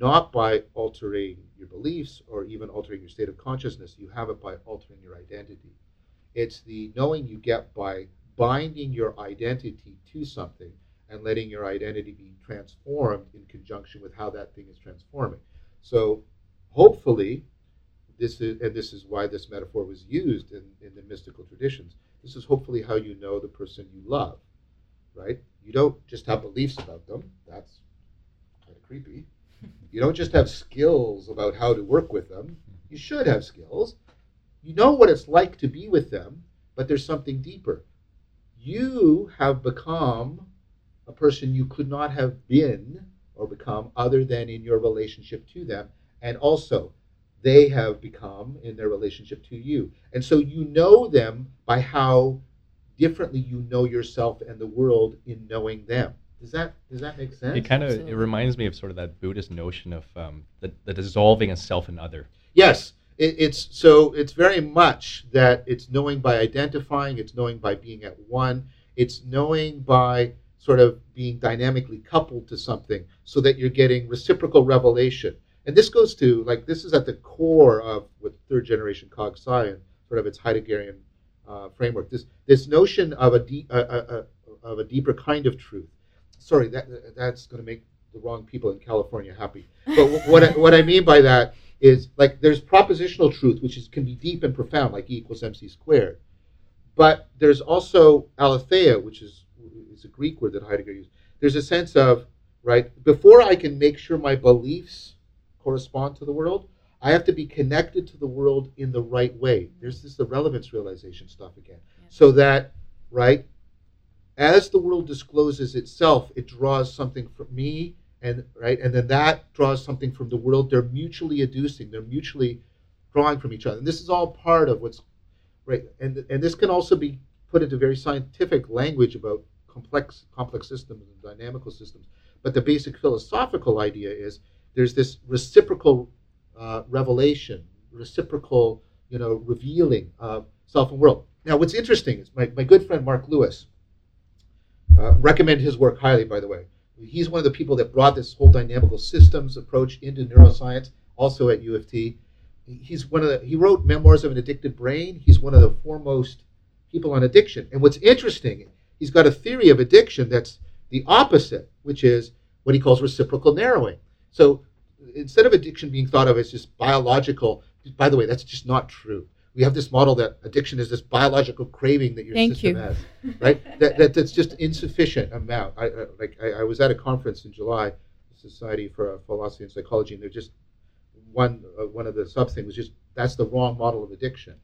[SPEAKER 1] not by altering your beliefs or even altering your state of consciousness, you have it by altering your identity. It's the knowing you get by binding your identity to something and letting your identity be transformed in conjunction with how that thing is transforming. So hopefully, this is and this is why this metaphor was used in, in the mystical traditions. This is hopefully how you know the person you love. Right? You don't just have beliefs about them. That's kind of creepy. You don't just have skills about how to work with them. You should have skills. You know what it's like to be with them, but there's something deeper. You have become a person you could not have been or become other than in your relationship to them. And also, they have become in their relationship to you. And so you know them by how differently you know yourself and the world in knowing them. Does that does that make sense?
[SPEAKER 4] It kind of it reminds me of sort of that Buddhist notion of um, the, the dissolving of self and other.
[SPEAKER 1] Yes, it, it's so it's very much that it's knowing by identifying, it's knowing by being at one, it's knowing by sort of being dynamically coupled to something, so that you're getting reciprocal revelation. And this goes to like this is at the core of what third generation cog science, sort of its Heideggerian uh, framework. This this notion of a, deep, uh, uh, of a deeper kind of truth sorry, that that's going to make the wrong people in California happy. But what I, what I mean by that is like there's propositional truth, which is can be deep and profound, like E equals mc squared. But there's also aletheia, which is is a Greek word that Heidegger used. There's a sense of right before I can make sure my beliefs correspond to the world, I have to be connected to the world in the right way. There's this the relevance realization stuff again, yeah. so that right as the world discloses itself, it draws something from me, and right, and then that draws something from the world. They're mutually adducing. They're mutually drawing from each other. And this is all part of what's right. And and this can also be put into very scientific language about complex complex systems and dynamical systems. But the basic philosophical idea is there's this reciprocal uh, revelation, reciprocal, you know, revealing of self and world. Now, what's interesting is my, my good friend Marc Lewis uh, recommend his work highly, by the way. He's one of the people that brought this whole dynamical systems approach into neuroscience, also at U of T. He's one of the, he wrote Memoirs of an Addicted Brain. He's one of the foremost people on addiction. And what's interesting, he's got a theory of addiction that's the opposite, which is what he calls reciprocal narrowing. So instead of addiction being thought of as just biological, by the way, that's just not true we have this model that addiction is this biological craving that your
[SPEAKER 2] Thank
[SPEAKER 1] system
[SPEAKER 2] you.
[SPEAKER 1] has, right? that, that, that's just insufficient amount. I, uh, like I, I, was at a conference in July, Society for uh, Philosophy and Psychology, and they're just one uh, one of the sub things was just that's the wrong model of addiction,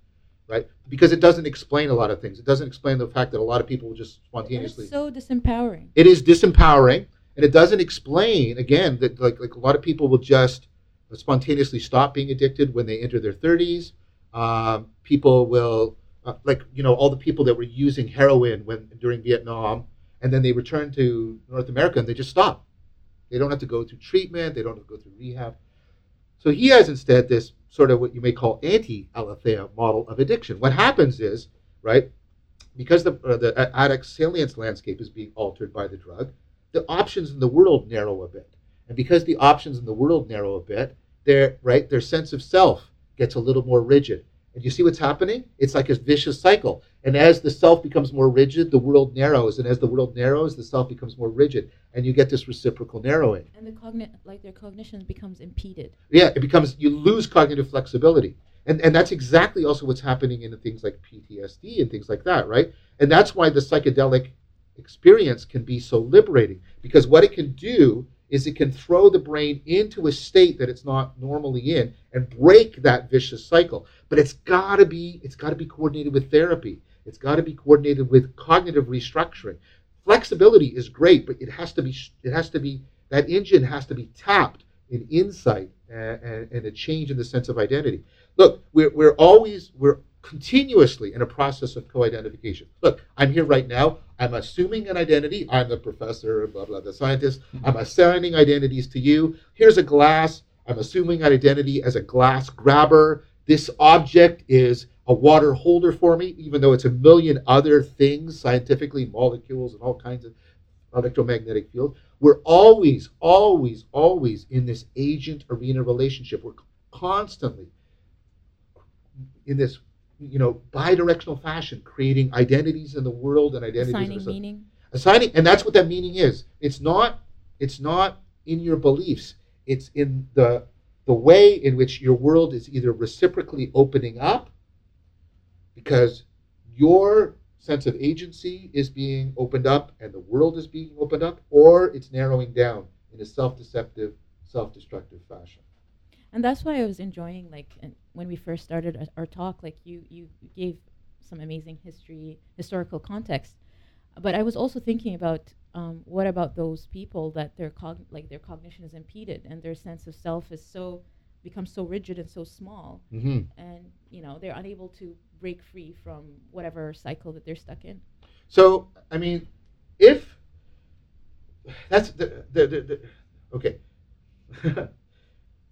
[SPEAKER 1] right? Because it doesn't explain a lot of things. It doesn't explain the fact that a lot of people will just spontaneously.
[SPEAKER 2] It's so disempowering.
[SPEAKER 1] It is disempowering, and it doesn't explain again that like like a lot of people will just spontaneously stop being addicted when they enter their 30s um, people will, uh, like you know, all the people that were using heroin when during Vietnam, and then they return to North America and they just stop. They don't have to go through treatment. They don't have to go through rehab. So he has instead this sort of what you may call anti-aletheia model of addiction. What happens is, right, because the uh, the addict salience landscape is being altered by the drug, the options in the world narrow a bit, and because the options in the world narrow a bit, their right their sense of self gets a little more rigid. And you see what's happening? It's like a vicious cycle. And as the self becomes more rigid, the world narrows. And as the world narrows, the self becomes more rigid. And you get this reciprocal narrowing.
[SPEAKER 2] And the cogni- like their cognition becomes impeded.
[SPEAKER 1] Yeah, it becomes, you lose cognitive flexibility. And, and that's exactly also what's happening in things like PTSD and things like that, right? And that's why the psychedelic experience can be so liberating. Because what it can do is it can throw the brain into a state that it's not normally in and break that vicious cycle. But it's got to be it's got to be coordinated with therapy. It's got to be coordinated with cognitive restructuring. Flexibility is great, but it has to be it has to be that engine has to be tapped in insight and, and, and a change in the sense of identity. Look, we're, we're always we're continuously in a process of co-identification. Look, I'm here right now. I'm assuming an identity. I'm the professor, blah blah, the scientist. I'm assigning identities to you. Here's a glass. I'm assuming an identity as a glass grabber. This object is a water holder for me, even though it's a million other things scientifically, molecules and all kinds of electromagnetic fields. We're always, always, always in this agent arena relationship. We're constantly in this you know, bi-directional fashion, creating identities in the world and identities.
[SPEAKER 2] Assigning
[SPEAKER 1] in
[SPEAKER 2] meaning.
[SPEAKER 1] Assigning, and that's what that meaning is. It's not. It's not in your beliefs. It's in the the way in which your world is either reciprocally opening up, because your sense of agency is being opened up and the world is being opened up, or it's narrowing down in a self-deceptive, self-destructive fashion
[SPEAKER 2] and that's why I was enjoying like when we first started our, talk. Like you, you gave some amazing history, historical context, but I was also thinking about um, what about those people that their like their cognition is impeded and their sense of self is so becomes so rigid and so small,
[SPEAKER 1] mm-hmm.
[SPEAKER 2] and you know they're unable to break free from whatever cycle that they're stuck in.
[SPEAKER 1] So I mean, if that's the, the, the, the okay.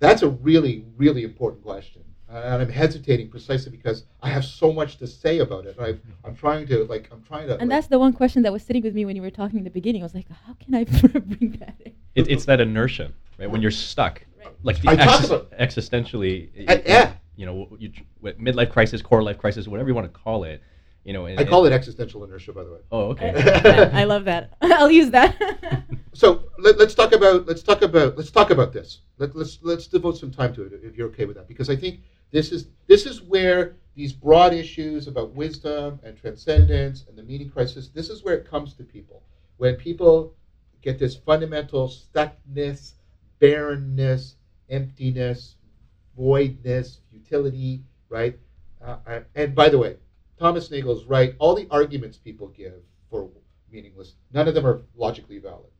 [SPEAKER 1] That's a really, really important question. And I'm hesitating precisely because I have so much to say about it. I, I'm trying to, like, I'm trying to.
[SPEAKER 2] And
[SPEAKER 1] like,
[SPEAKER 2] that's the one question that was sitting with me when you were talking in the beginning. I was like, how can I bring that in?
[SPEAKER 4] It, it's that inertia, right? When you're stuck,
[SPEAKER 2] right.
[SPEAKER 4] like the
[SPEAKER 1] I
[SPEAKER 4] exis-
[SPEAKER 1] about-
[SPEAKER 4] existentially,
[SPEAKER 1] Uh, yeah.
[SPEAKER 4] you know, you, what, midlife crisis, core life crisis, whatever you want to call it, you know. And,
[SPEAKER 1] I call it existential inertia, by the way.
[SPEAKER 4] Oh,
[SPEAKER 2] I,
[SPEAKER 4] okay.
[SPEAKER 2] I love that. I'll use that.
[SPEAKER 1] So let, us talk about let's talk about let's talk about this. Let, let's let's devote some time to it if you're okay with that, because I think this is this is where these broad issues about wisdom and transcendence and the meaning crisis. This is where it comes to people when people get this fundamental stuckness, barrenness, emptiness, voidness, futility, right? Uh, uh, and by the way, Thomas Nagel is right. All the arguments people give for meaningless, none of them are logically valid.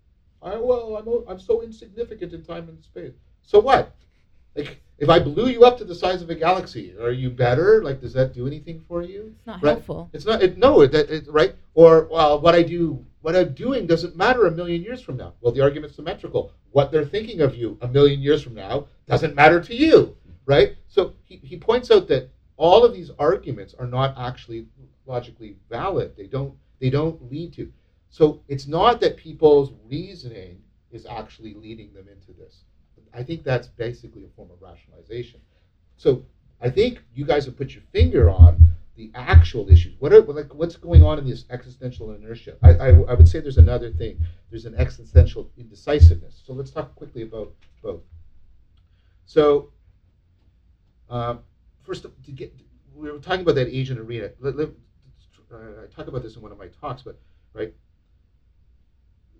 [SPEAKER 1] I, well, I'm, I'm so insignificant in time and space. So what? Like, if I blew you up to the size of a galaxy, are you better? Like, does that do anything for you?
[SPEAKER 2] it's not
[SPEAKER 1] Right.
[SPEAKER 2] helpful.
[SPEAKER 1] It's not. It, no, it, it, right? Or well, what I do, what I'm doing, doesn't matter a million years from now. Well, the argument's symmetrical. What they're thinking of you a million years from now doesn't matter to you, right? So he, he points out that all of these arguments are not actually logically valid. They don't they don't lead to. So it's not that people's reasoning is actually leading them into this. I think that's basically a form of rationalization. So I think you guys have put your finger on the actual issues. What are like what's going on in this existential inertia? I, I, I would say there's another thing. There's an existential indecisiveness. So let's talk quickly about both. So um, first, to get we were talking about that agent arena. Let, let, uh, I talk about this in one of my talks, but right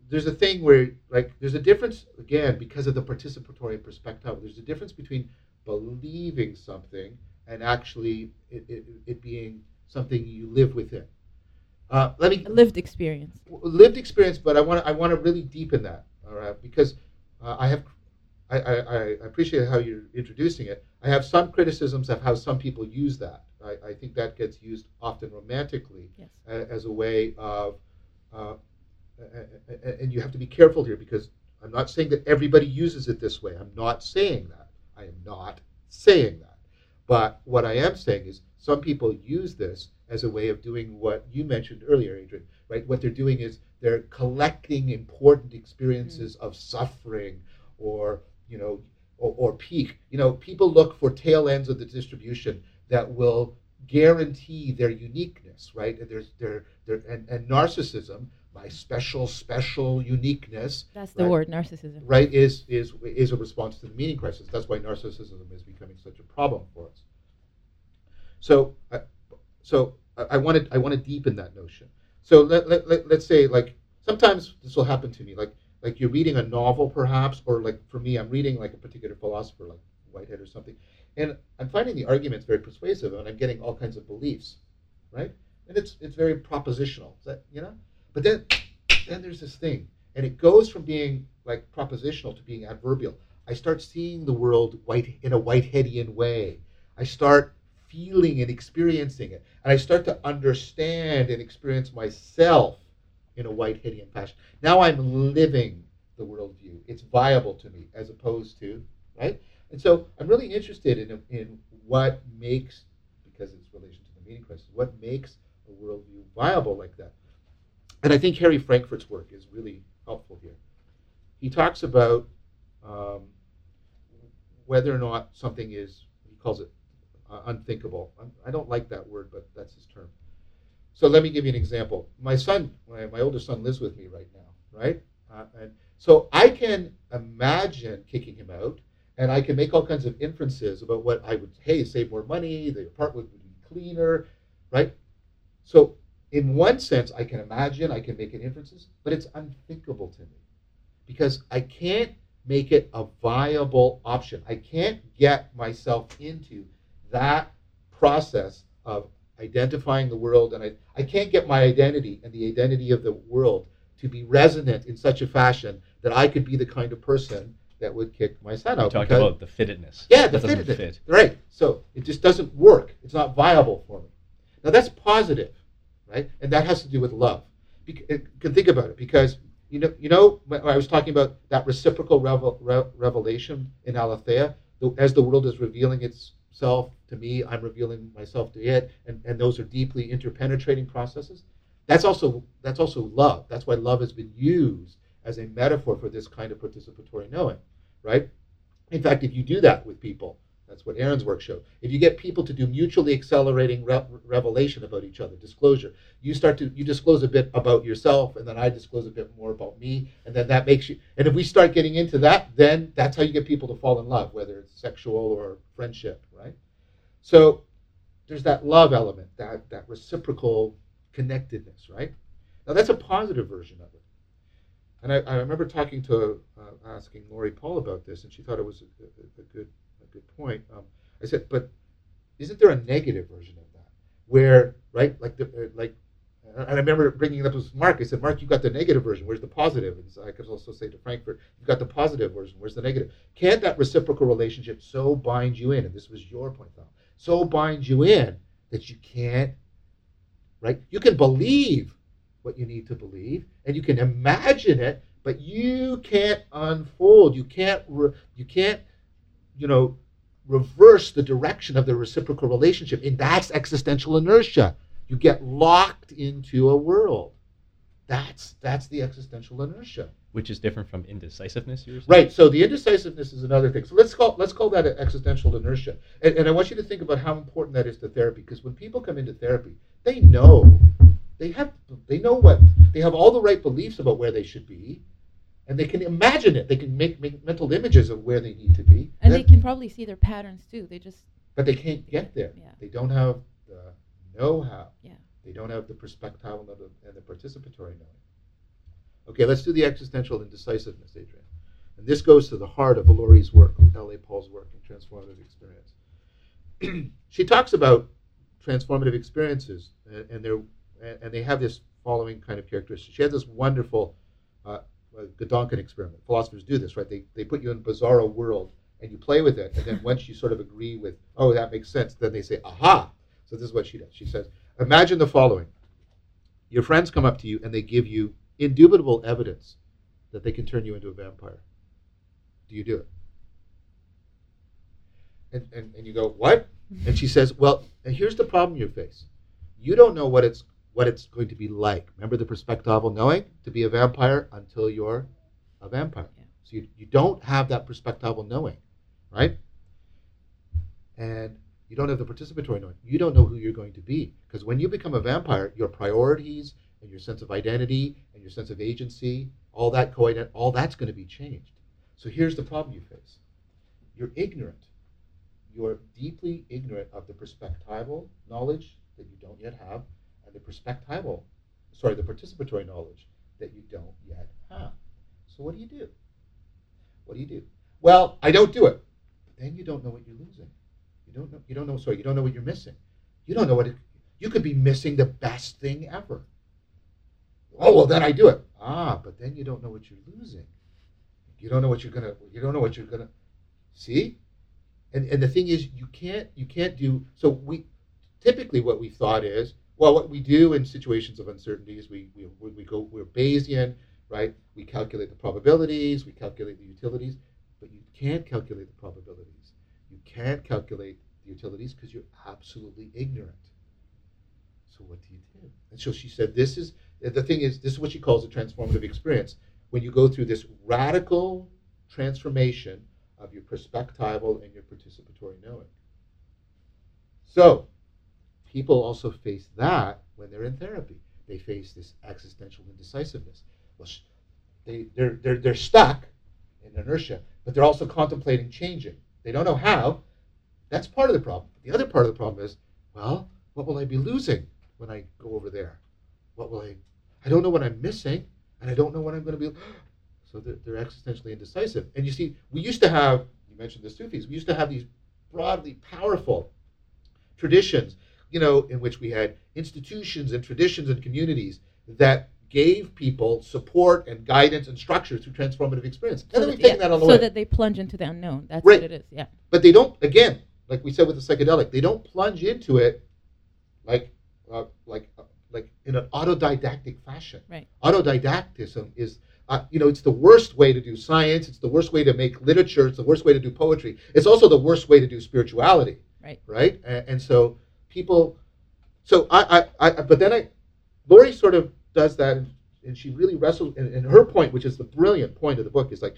[SPEAKER 1] there's a thing where like there's a difference again because of the participatory perspective there's a difference between believing something and actually it, it, it being something you live within uh, let me
[SPEAKER 2] A lived experience.
[SPEAKER 1] lived experience but i want to i want to really deepen that all right because uh, i have I, I, I appreciate how you're introducing it i have some criticisms of how some people use that i, I think that gets used often romantically
[SPEAKER 2] Yes.
[SPEAKER 1] a- as a way of uh, and you have to be careful here because I'm not saying that everybody uses it this way. I'm not saying that. I am not saying that. But what I am saying is some people use this as a way of doing what you mentioned earlier, Adrian, right? What they're doing is they're collecting important experiences of suffering or, you know, or, or peak. You know, people look for tail ends of the distribution that will guarantee their uniqueness, right? And there's there there and, and narcissism, my special, special uniqueness,
[SPEAKER 2] That's the
[SPEAKER 1] Right.
[SPEAKER 2] word, narcissism.
[SPEAKER 1] right, is is is a response to the meaning crisis. That's why narcissism is becoming such a problem for us. So, uh, so I- I wanted I want to deepen that notion. So let, let, let let's say like sometimes this will happen to me, like like you're reading a novel perhaps, or like for me, I'm reading like a particular philosopher, like Whitehead or something, and I'm finding the arguments very persuasive, and I'm getting all kinds of beliefs, right? And it's it's very propositional, Is that you know. But then then there's this thing, and it goes from being like propositional to being adverbial. I start seeing the world white in a Whiteheadian way. I start feeling and experiencing it. And I start to understand and experience myself in a Whiteheadian fashion. Now I'm living the worldview. It's viable to me as opposed to, right? And so I'm really interested in, in what makes, because it's relation to the meaning crisis, what makes a worldview viable like that. And I think Harry Frankfurt's work is really helpful here. He talks about um, whether or not something is, he calls it uh, unthinkable. I don't like that word, but that's his term. So let me give you an example. My son, my, my oldest son, lives with me right now, right? Uh, and so I can imagine kicking him out, and I can make all kinds of inferences about what I would, hey, save more money, the apartment would be cleaner, right? So in one sense, I can imagine, I can make inferences, but it's unthinkable to me because I can't make it a viable option. I can't get myself into that process of identifying the world, and I, I can't get my identity and the identity of the world to be resonant in such a fashion that I could be the kind of person that would kick my son out.
[SPEAKER 4] Talked about the fittedness.
[SPEAKER 1] Yeah, the fittedness. Fit. Right. So it just doesn't work. It's not viable for me. Now that's positive, right? And that has to do with love. You uh, can think about it because you know, you know, I was talking about that reciprocal revel, re, revelation in Aletheia, as the world is revealing itself to me, I'm revealing myself to it, and, and those are deeply interpenetrating processes. That's also that's also love. That's why love has been used as a metaphor for this kind of participatory knowing, right? In fact, if you do that with people, that's what Aron's work showed. If you get people to do mutually accelerating re- revelation about each other, disclosure, you start to you disclose a bit about yourself, and then I disclose a bit more about me, and then that makes you. And if we start getting into that, then that's how you get people to fall in love, whether it's sexual or friendship, right? So there's that love element, that that reciprocal connectedness, right? Now that's a positive version of it. And I, I remember talking to uh, asking Laurie Paul about this, and she thought it was a, a, a good good point. Um, I said, but isn't there a negative version of that where, right, like the uh, like, and I remember bringing it up with Marc. I said, Marc, you got the negative version. Where's the positive? And so I could also say to Frankfurt, you've got the positive version. Where's the negative? Can't that reciprocal relationship so bind you in? And this was your point, though. So bind you in that you can't, right? You can believe what you need to believe, and you can imagine it, but you can't unfold. You can't. You can't. You know, reverse the direction of the reciprocal relationship. And that's existential inertia. You get locked into a world. That's that's the existential inertia.
[SPEAKER 4] Which is different from indecisiveness,
[SPEAKER 1] Right. So the indecisiveness is another thing. So let's call let's call that existential inertia. And, and I want you to think about how important that is to therapy, because when people come into therapy, they know they have they know what they have all the right beliefs about where they should be and they can imagine it. They can make, make mental images of where they need to be.
[SPEAKER 2] And they can probably see their patterns too. They just.
[SPEAKER 1] But they can't get there.
[SPEAKER 2] Yeah.
[SPEAKER 1] They don't have the know-how.
[SPEAKER 2] Yeah.
[SPEAKER 1] They don't have the perspective and the, and the participatory knowing. Okay, let's do the existential indecisiveness, Adrian. And this goes to the heart of Valori's work, of L.A. Paul's work in transformative experience. she talks about transformative experiences, and, and, and they have this following kind of characteristics. She had this wonderful uh, Gedanken experiment. Philosophers do this, right? They, they put you in a bizarro world and you play with it. And then once you sort of agree with, oh, that makes sense, then they say, aha. So this is what she does. She says, imagine the following. Your friends come up to you and they give you indubitable evidence that they can turn you into a vampire. Do you do it? And, and, and you go, what? And she says, well, here's the problem you face. You don't know what it's what it's going to be like. Remember the perspectival knowing to be a vampire until you're a vampire. Yeah. So you, you don't have that perspectival knowing, right? And you don't have the participatory knowing. You don't know who you're going to be. Because when you become a vampire, your priorities and your sense of identity and your sense of agency, all that co all that's going to be changed. So here's the problem you face. You're ignorant. You're deeply ignorant of the perspectival knowledge that you don't yet have the perspectival, sorry, the participatory knowledge that you don't yet have. So what do you do? What do you do? Well, I don't do it. But then you don't know what you're losing. You don't know. You don't know. Sorry, you don't know what you're missing. You don't know what it, you could be missing the best thing ever. Oh well, then I do it. Ah, but then you don't know what you're losing. You don't know what you're gonna. You don't know what you're gonna. See, and and the thing is, you can't you can't do so. We typically what we thought is well, what we do in situations of uncertainty is we we, we go we're Bayesian, right? We calculate the probabilities, we calculate the utilities, but you can't calculate the probabilities. You can't calculate the utilities because you're absolutely ignorant. So what do you do? And so she said, this is the thing is this is what she calls a transformative experience. When you go through this radical transformation of your perspectival and your participatory knowing. So people also face that when they're in therapy. They face this existential indecisiveness. Well, they, they're, they're, they're stuck in inertia, but they're also contemplating changing. They don't know how. That's part of the problem. The other part of the problem is, well, what will I be losing when I go over there? What will I? I don't know what I'm missing, and I don't know what I'm going to be. So they're, they're existentially indecisive. And you see, we used to have, you mentioned the Sufis, we used to have these broadly powerful traditions, you know, in which we had institutions and traditions and communities that gave people support and guidance and structure through transformative experience.
[SPEAKER 2] So,
[SPEAKER 1] And then
[SPEAKER 2] that,
[SPEAKER 1] we've taken
[SPEAKER 2] yeah,
[SPEAKER 1] that on the
[SPEAKER 2] so
[SPEAKER 1] way.
[SPEAKER 2] that they plunge into the unknown. That's
[SPEAKER 1] Right.
[SPEAKER 2] what it is. Yeah.
[SPEAKER 1] but they don't again like we said with the psychedelic they don't plunge into it like uh, like uh, like in an autodidactic fashion
[SPEAKER 2] Right.
[SPEAKER 1] autodidactism is uh, you know it's the worst way to do science it's the worst way to make literature it's the worst way to do poetry it's also the worst way to do spirituality
[SPEAKER 2] Right.
[SPEAKER 1] right and, and so people so I, I i but then i laurie sort of does that and, and she really wrestles and, and her point which is the brilliant point of the book is like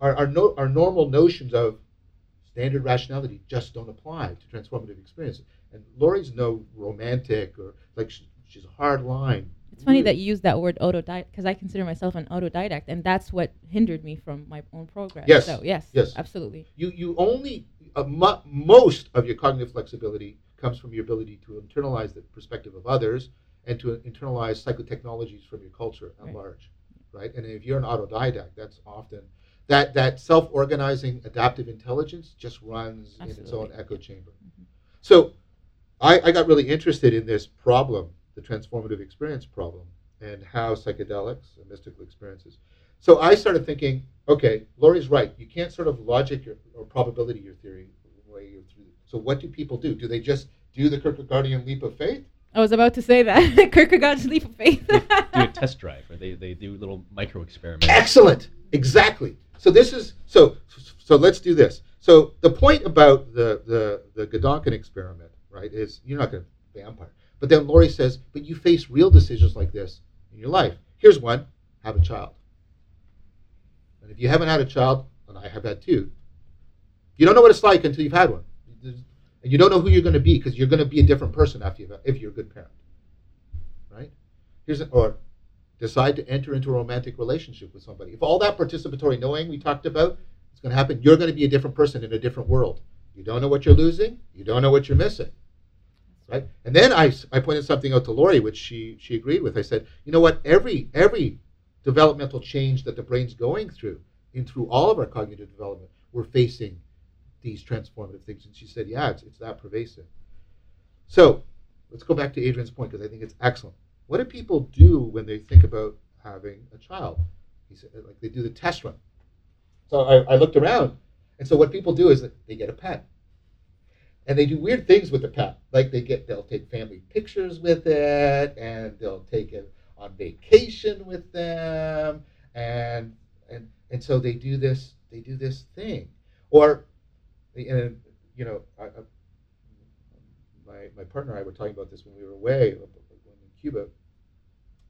[SPEAKER 1] our our, no, our normal notions of standard rationality just don't apply to transformative experiences. And Laurie's no romantic or like she, she's a hard line.
[SPEAKER 2] It's funny that you use that word autodidact because I consider myself an autodidact, and that's what hindered me from my own progress.
[SPEAKER 1] Yes.
[SPEAKER 2] So yes.
[SPEAKER 1] Yes.
[SPEAKER 2] Absolutely.
[SPEAKER 1] you you only uh, mo- most of your cognitive flexibility comes from your ability to internalize the perspective of others and to internalize psychotechnologies from your culture at
[SPEAKER 2] Right.
[SPEAKER 1] large, right? And if you're an autodidact, that's often that that self-organizing adaptive intelligence just runs in its own echo chamber.
[SPEAKER 2] Mhm.
[SPEAKER 1] So I, I got really interested in this problem, the transformative experience problem, and how psychedelics and mystical experiences. So I started thinking, okay, Laurie's right. You can't sort of logic your, or probability your theory the way you're through. So what do people do? Do they just do the Kierkegaardian leap of faith?
[SPEAKER 2] I was about to say that Kierkegaard's leap of faith.
[SPEAKER 4] do a test drive, or they, they do little micro experiments.
[SPEAKER 1] Excellent. Exactly. So this is so so let's do this. So the point about the the the Gedanken experiment, right, is you're not going to vampire. But then Laurie says, but you face real decisions like this in your life. Here's one: have a child. And if you haven't had a child, and I have had two, you don't know what it's like until you've had one, and you don't know who you're going to be because you're going to be a different person after you've if you're a good parent, right? Here's an, or decide to enter into a romantic relationship with somebody. If all that participatory knowing we talked about is going to happen, you're going to be a different person in a different world. You don't know what you're losing. You don't know what you're missing. Right? And then I, I pointed something out to Laurie, which she, she agreed with. I said, you know what? Every every developmental change that the brain's going through, in through all of our cognitive development, we're facing these transformative things. And she said, yeah, it's, it's that pervasive. So let's go back to Adrian's point because I think it's excellent. What do people do when they think about having a child? He said, like they do the test run. So I, I looked around, and so what people do is they get a pet, and they do weird things with the pet. Like they get, they'll take family pictures with it, and they'll take it on vacation with them, and and and so they do this, they do this thing, or, and uh, you know, I, I, my my partner and I were talking about this when we were away in Cuba.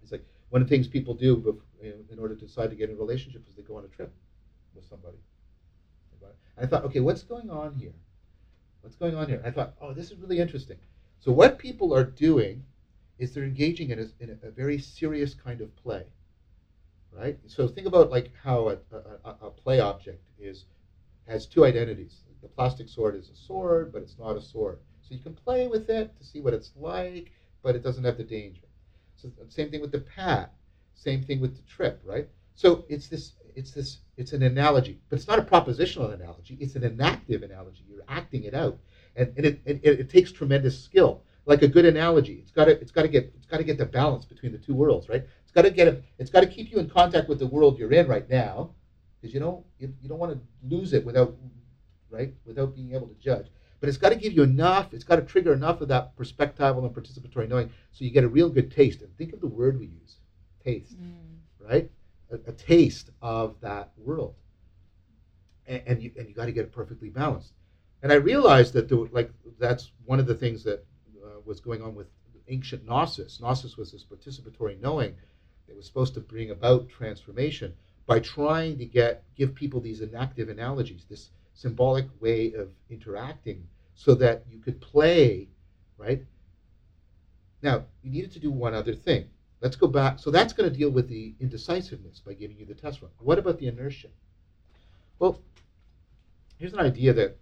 [SPEAKER 1] It's like one of the things people do in, order to decide to get in a relationship is they go on a trip with somebody. And I thought, okay, what's going on here? What's going on here? I thought, oh, this is really interesting. So what people are doing is they're engaging in a, in a very serious kind of play, right? So think about like how a, a, a play object is has two identities. The plastic sword is a sword, but it's not a sword. So you can play with it to see what it's like, but it doesn't have the danger. So same thing with the pad. Same thing with the trip, right? So it's this, it's this, it's an analogy, but it's not a propositional analogy. It's an enactive analogy. You're acting it out, and, and it, it, it takes tremendous skill. Like a good analogy, it's got to, it's got to get, it's got to get the balance between the two worlds, right? It's got to get, a, it's got to keep you in contact with the world you're in right now, because you don't, you, you don't want to lose it without right, without being able to judge. But it's got to give you enough, it's got to trigger enough of that perspectival and participatory knowing so you get a real good taste. And think of the word we use taste,
[SPEAKER 2] Mm.
[SPEAKER 1] right? A, a taste of that world. And, and you, and you got to get it perfectly balanced. And I realized that, there, were- like, that's one of the things that uh, was going on with ancient Gnosis. Gnosis was this participatory knowing that was supposed to bring about transformation by trying to get give people these enactive analogies, this symbolic way of interacting, so that you could play, right? Now you needed to do one other thing. Let's go back. So that's going to deal with the indecisiveness by giving you the test run. What about the inertia? Well, here's an idea that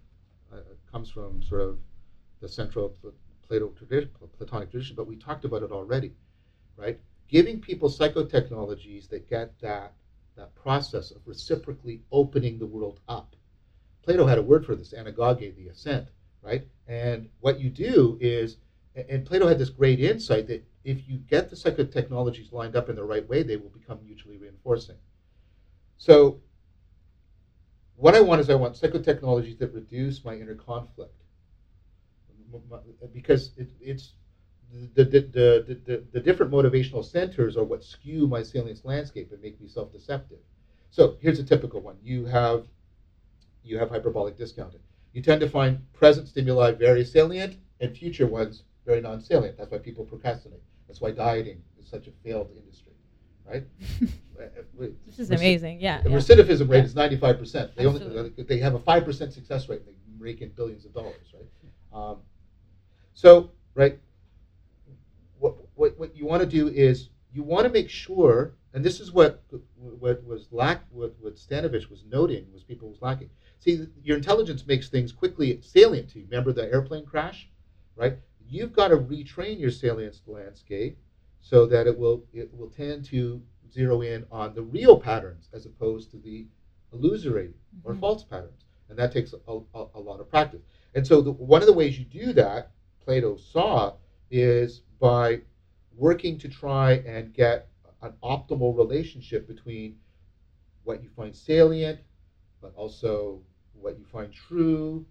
[SPEAKER 1] uh, comes from sort of the central Plato tradition, Platonic tradition, but we talked about it already, right? Giving people psychotechnologies that get that that process of reciprocally opening the world up. Plato had a word for this, anagoge, the ascent, right? And what you do is, and Plato had this great insight that if you get the psychotechnologies lined up in the right way, they will become mutually reinforcing. So, what I want is I want psychotechnologies that reduce my inner conflict because it, it's the, the, the, the, the different motivational centers are what skew my salience landscape and make me self-deceptive. So here's a typical one. You have you have hyperbolic discounting. You tend to find present stimuli very salient and future ones very non-salient. That's why people procrastinate. That's why dieting is such a failed industry, right?
[SPEAKER 2] This is amazing. Yeah.
[SPEAKER 1] The
[SPEAKER 2] yeah.
[SPEAKER 1] recidivism rate
[SPEAKER 2] Yeah.
[SPEAKER 1] is 95%. They only they have a 5% success rate. And They rake in billions of dollars, right? Um, so, right, what, what, what you want to do is you want to make sure, and this is what what was lack what, what Stanovich was noting was people was lacking. See, your intelligence makes things quickly salient to you. Remember the airplane crash, right? You've got to retrain your salience landscape so that it will it will tend to zero in on the real patterns as opposed to the illusory or
[SPEAKER 2] Mhm.
[SPEAKER 1] false patterns, and that takes a, a, a lot of practice. And so, the, one of the ways you do that, Plato saw, is by working to try and get an optimal relationship between what you find salient, but also what you find true.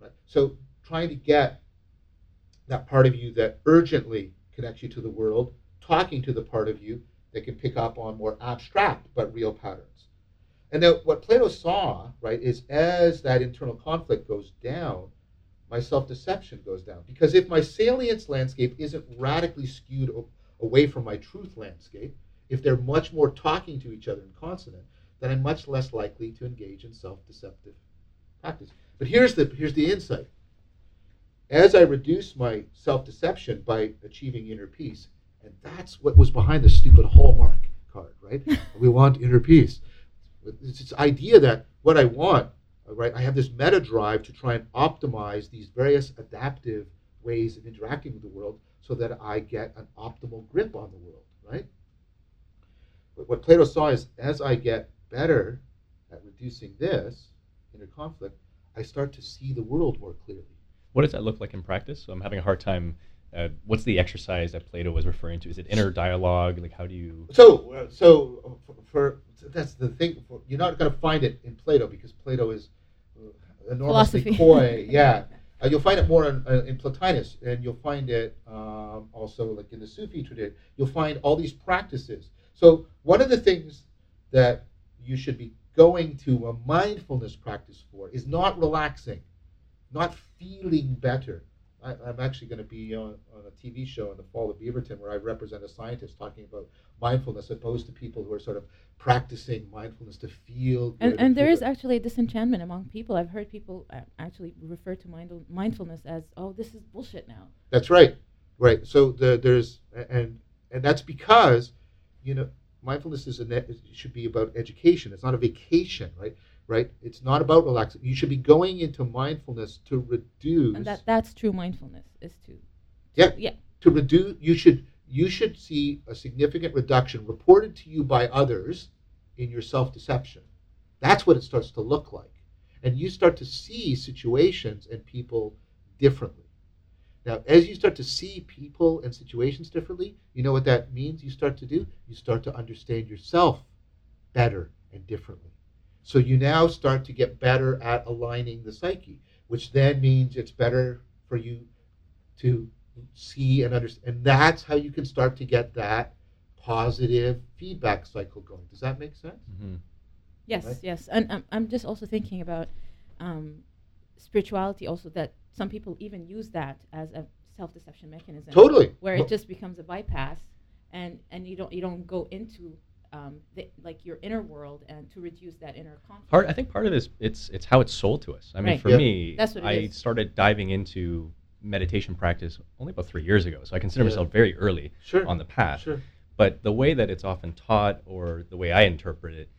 [SPEAKER 1] Right? So, trying to get that part of you that urgently connects you to the world, talking to the part of you that can pick up on more abstract but real patterns. And then what Plato saw, right, is as that internal conflict goes down, my self-deception goes down. Because if my salience landscape isn't radically skewed away from my truth landscape, if they're much more talking to each other in consonant, then I'm much less likely to engage in self-deceptive practice. But here's the here's the insight. As I reduce my self-deception by achieving inner peace, and that's what was behind the stupid Hallmark card, right? we want inner peace. It's this idea that what I want, uh, right? I have this meta drive to try and optimize these various adaptive ways of interacting with the world so that I get an optimal grip on the world, right? But what Plato saw is as I get better at reducing this inner conflict, I start to see the world more clearly.
[SPEAKER 4] What does that look like in practice? So I'm having a hard time. Uh, what's the exercise that Plato was referring to? Is it inner dialogue? Like, how do you?
[SPEAKER 1] So, uh, so uh, for, for that's the thing. For, you're not going to find it in Plato because Plato is uh, enormously
[SPEAKER 2] Philosophy.
[SPEAKER 1] coy. Yeah, uh, you'll find it more in, uh, in Plotinus, and you'll find it um, also like in the Sufi tradition. You'll find all these practices. So, one of the things that you should be going to a mindfulness practice for is not relaxing, not feeling better. I, I'm actually going to be on, on a TV show in the fall of Beaverton where I represent a scientist talking about mindfulness opposed to people who are sort of practicing mindfulness to feel
[SPEAKER 2] And, and there
[SPEAKER 1] feel
[SPEAKER 2] actually a disenchantment among people. I've heard people uh, actually refer to mindful- mindfulness as, oh, this is bullshit now.
[SPEAKER 1] That's right, right. So the, there's and and that's because you know mindfulness is a should be about education. It's not a vacation, right? Right. It's not about relaxing. You should be going into mindfulness to reduce.
[SPEAKER 2] And that, that's true mindfulness, is to.
[SPEAKER 1] Yeah.
[SPEAKER 2] Yeah.
[SPEAKER 1] to reduce you should you should see a significant reduction reported to you by others in your self-deception that's what it starts to look like and you start to see situations and people differently now as you start to see people and situations differently you know what that means you start to do you start to understand yourself better and differently So you now start to get better at aligning the psyche, which then means it's better for you to see and understand. And that's how you can start to get that positive feedback cycle going. Does that make sense?
[SPEAKER 4] Mm-hmm.
[SPEAKER 2] Yes,
[SPEAKER 1] Right?
[SPEAKER 2] yes, and I'm, I'm just also thinking about um, spirituality. Also, that some people even use that as a self-deception mechanism,
[SPEAKER 1] Totally.
[SPEAKER 2] where it just becomes a bypass, and and you don't you don't go into um, the, like your inner world and to reduce that inner conflict.
[SPEAKER 4] Part I think part of this it's it's how it's sold to us. I mean,
[SPEAKER 2] Right.
[SPEAKER 4] for
[SPEAKER 1] Yeah.
[SPEAKER 4] me,
[SPEAKER 2] That's what
[SPEAKER 4] I
[SPEAKER 2] is.
[SPEAKER 4] started diving into meditation practice only about three years ago, so I consider
[SPEAKER 1] Yeah.
[SPEAKER 4] myself very early
[SPEAKER 1] Sure.
[SPEAKER 4] on the path.
[SPEAKER 1] Sure.
[SPEAKER 4] But the way that it's often taught, or the way I interpret it,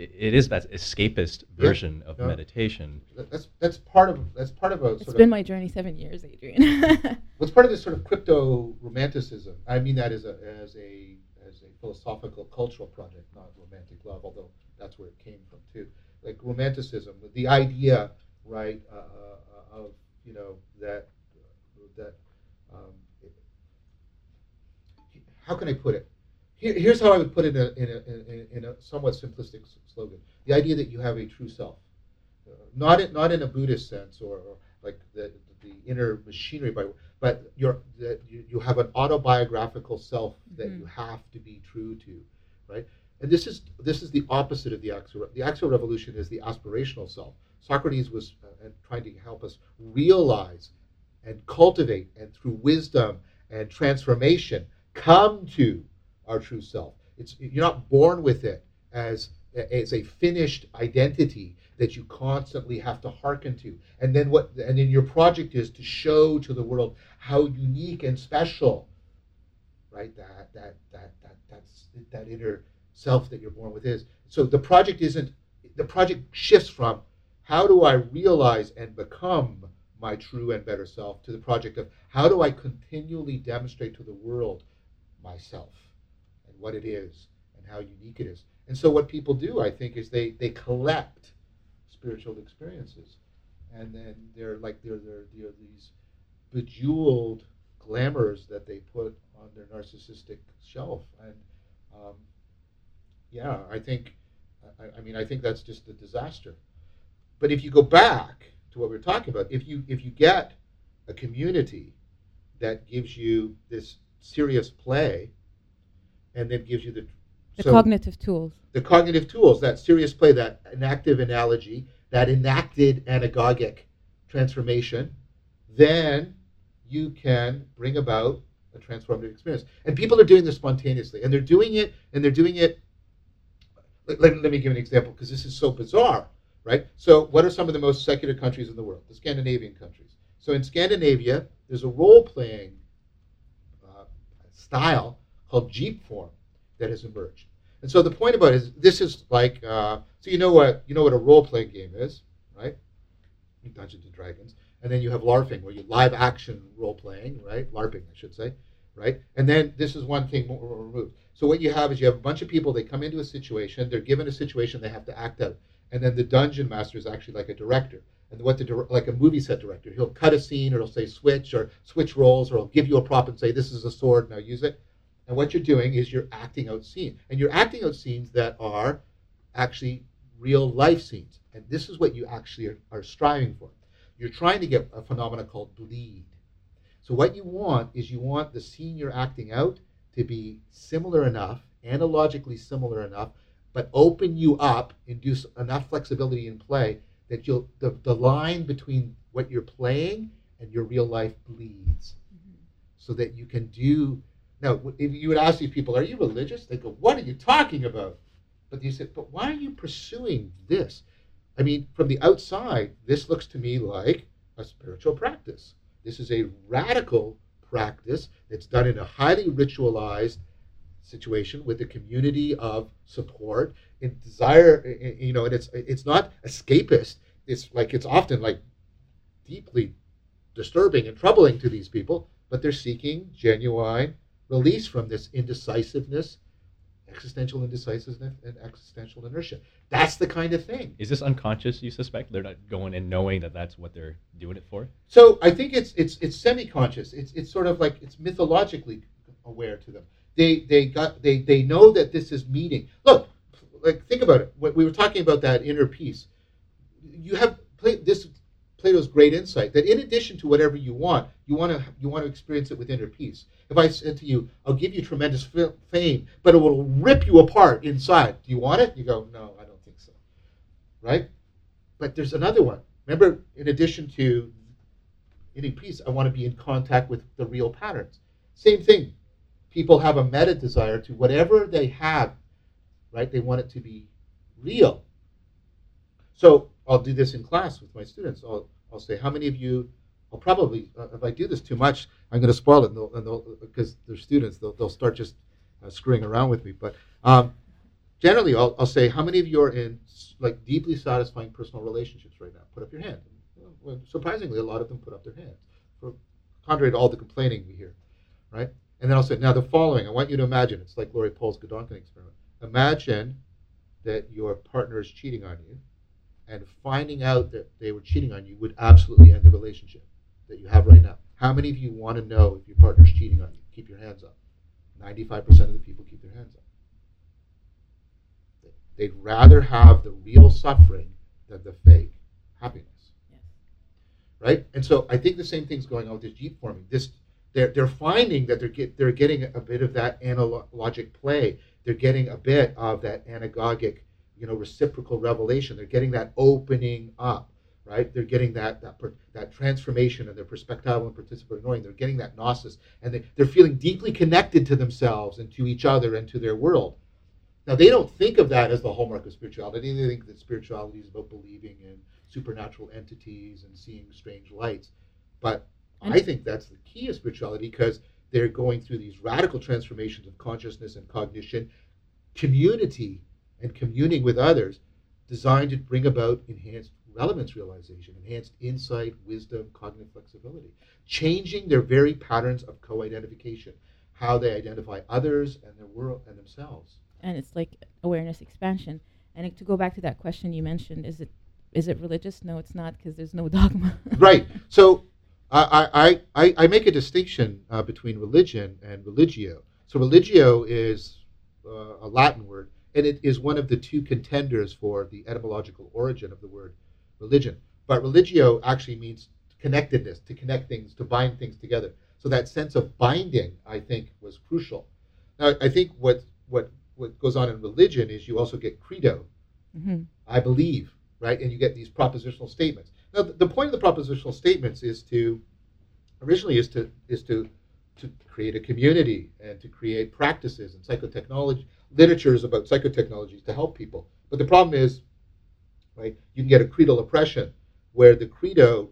[SPEAKER 4] it, it is that escapist
[SPEAKER 1] Yeah.
[SPEAKER 4] version of
[SPEAKER 1] Yeah.
[SPEAKER 4] meditation.
[SPEAKER 1] That's that's part of that's part of a
[SPEAKER 2] It's
[SPEAKER 1] sort
[SPEAKER 2] been
[SPEAKER 1] of
[SPEAKER 2] my journey seven years, Adrian.
[SPEAKER 1] what's part of this sort of crypto romanticism. I mean that as a as a as a philosophical cultural project, not romantic love, although that's where it came from too. Like romanticism, the idea, right, uh, uh, of you know that that um, how can I put it? Here, here's how I would put it in a, in a, in a, in a somewhat simplistic slogan: the idea that you have a true self, uh, not in, not in a Buddhist sense or, or like the the inner machinery, by, but you're that you, you have an autobiographical self that
[SPEAKER 2] Mhm.
[SPEAKER 1] you have to be true to, right? And this is this is the opposite of the axial. The axial revolution is the aspirational self. Socrates was uh, trying to help us realize and cultivate, and through wisdom and transformation, come to our true self. It's you're not born with it as as a finished identity that you constantly have to hearken to. And then what and then your project is to show to the world how unique and special right that that that that that's that inner self that you're born with is. So the project isn't the project shifts from how do I realize and become my true and better self to the project of how do I continually demonstrate to the world myself what it is and how unique it is. And so what people do, I think, is they they collect spiritual experiences, and then they're like they're they're, they're these bejeweled glamours that they put on their narcissistic shelf. And um, yeah, I think, I, I mean, I think that's just a disaster. But if you go back to what we're talking about, if you if you get a community that gives you this serious play, and then gives you the
[SPEAKER 2] the
[SPEAKER 1] so-
[SPEAKER 2] cognitive tools.
[SPEAKER 1] the cognitive tools, that serious play, that enactive analogy, that enacted anagogic transformation, then you can bring about a transformative experience. And people are doing this spontaneously, and they're doing it, and they're doing it. Let, let- let me give an example because this is so bizarre, right? So, what are some of the most secular countries in the world? The Scandinavian countries. So, in Scandinavia, there's a role playing uh, style called Jeep form that has emerged. And so the point about it is this is like uh, so you know what you know what a role playing game is, right? Dungeons and Dragons, and then you have LARPing where you live action role playing, right? LARPing, I should say, right? And then this is one thing removed. So what you have is you have a bunch of people. They come into a situation. They're given a situation they have to act out, and then the dungeon master is actually like a director. And what the like a movie set director, he'll cut a scene, or he'll say switch, or switch roles, or he'll give you a prop and say this is a sword, now use it. And what you're doing is you're acting out scenes. And you're acting out scenes that are actually real life scenes. And this is what you actually are, are striving for. You're trying to get a phenomenon called bleed. So what you want is you want the scene you're acting out to be similar enough, analogically similar enough, but open you up, induce enough flexibility in play that you'll the, the line between what you're playing and your real life bleeds. Mm-hmm. So that you can do now, if you would ask these people, "Are you religious?" They go, "What are you talking about?" But you said, "But why are you pursuing this?" I mean, from the outside, this looks to me like a spiritual practice. This is a radical practice that's done in a highly ritualized situation with a community of support and desire. i- i- You know, and it's it's not escapist. It's like it's often like deeply disturbing and troubling to these people, but they're seeking genuine release from this indecisiveness, existential indecisiveness, and existential inertia. That's the kind of thing.
[SPEAKER 4] Is this unconscious? You suspect they're not going and knowing that that's what they're doing it for?
[SPEAKER 1] So I think it's it's it's semi-conscious. It's it's sort of like it's mythologically aware to them. They they got they they know that this is meeting. Look, like think about it. When we were talking about that inner peace, you have this Plato's great insight that in addition to whatever you want, you want to you want to experience it with inner peace. If I said to you, "I'll give you tremendous fame, but it will rip you apart inside," do you want it? You go, "No, I don't think so." Right? But there's another one. Remember, in addition to inner peace, I want to be in contact with the real patterns. Same thing. People have a meta desire to whatever they have, right? They want it to be real. So I'll do this in class with my students. I'll, I'll say, how many of you, I'll probably, uh, if I do this too much, I'm going to spoil it, and because they're students, they'll, they'll start just uh, screwing around with me. But um, generally, I'll, I'll say, how many of you are in like deeply satisfying personal relationships right now? Put up your hand. Well, surprisingly, a lot of them put up their hands, contrary to all the complaining we hear, right? And then I'll say, now the following, I want you to imagine, it's like Laurie Paul's Gedanken experiment. Imagine that your partner is cheating on you and finding out that they were cheating on you would absolutely end the relationship that you have right now. How many of you want to know if your partner's cheating on you? Keep your hands up. 95% of the people keep their hands up. They'd rather have the real suffering than the fake happiness. Right? And so I think the same thing's going on with this Jeep forming. This they're, they're finding that they're get, they're getting a bit of that analogic play. They're getting a bit of that anagogic you know reciprocal revelation. They're getting that opening up, right? They're getting that that that transformation and their perspectival and participatory knowing. They're getting that gnosis, and they, they're feeling deeply connected to themselves and to each other and to their world. Now they don't think of that as the hallmark of spirituality. They think that spirituality is about believing in supernatural entities and seeing strange lights. But I think that's the key of spirituality because they're going through these radical transformations of consciousness and cognition, community and communing with others designed to bring about enhanced relevance realization, enhanced insight, wisdom, cognitive flexibility, changing their very patterns of co-identification, how they identify others and their world and themselves.
[SPEAKER 2] And it's like awareness expansion. And to go back to that question you mentioned, is it is it religious? No, it's not because there's no dogma.
[SPEAKER 1] right. So I, I, I, I make a distinction uh, between religion and religio. So religio is uh, a Latin word and it is one of the two contenders for the etymological origin of the word religion. But religio actually means connectedness, to connect things, to bind things together. So that sense of binding, I think, was crucial. Now, I think what what what goes on in religion is you also get credo, mm-hmm. I believe, right, and you get these propositional statements. Now, the, point of the propositional statements is to originally is to is to to create a community and to create practices and psychotechnology literatures about psychotechnologies to help people. But the problem is, right, you can get a creedal oppression where the credo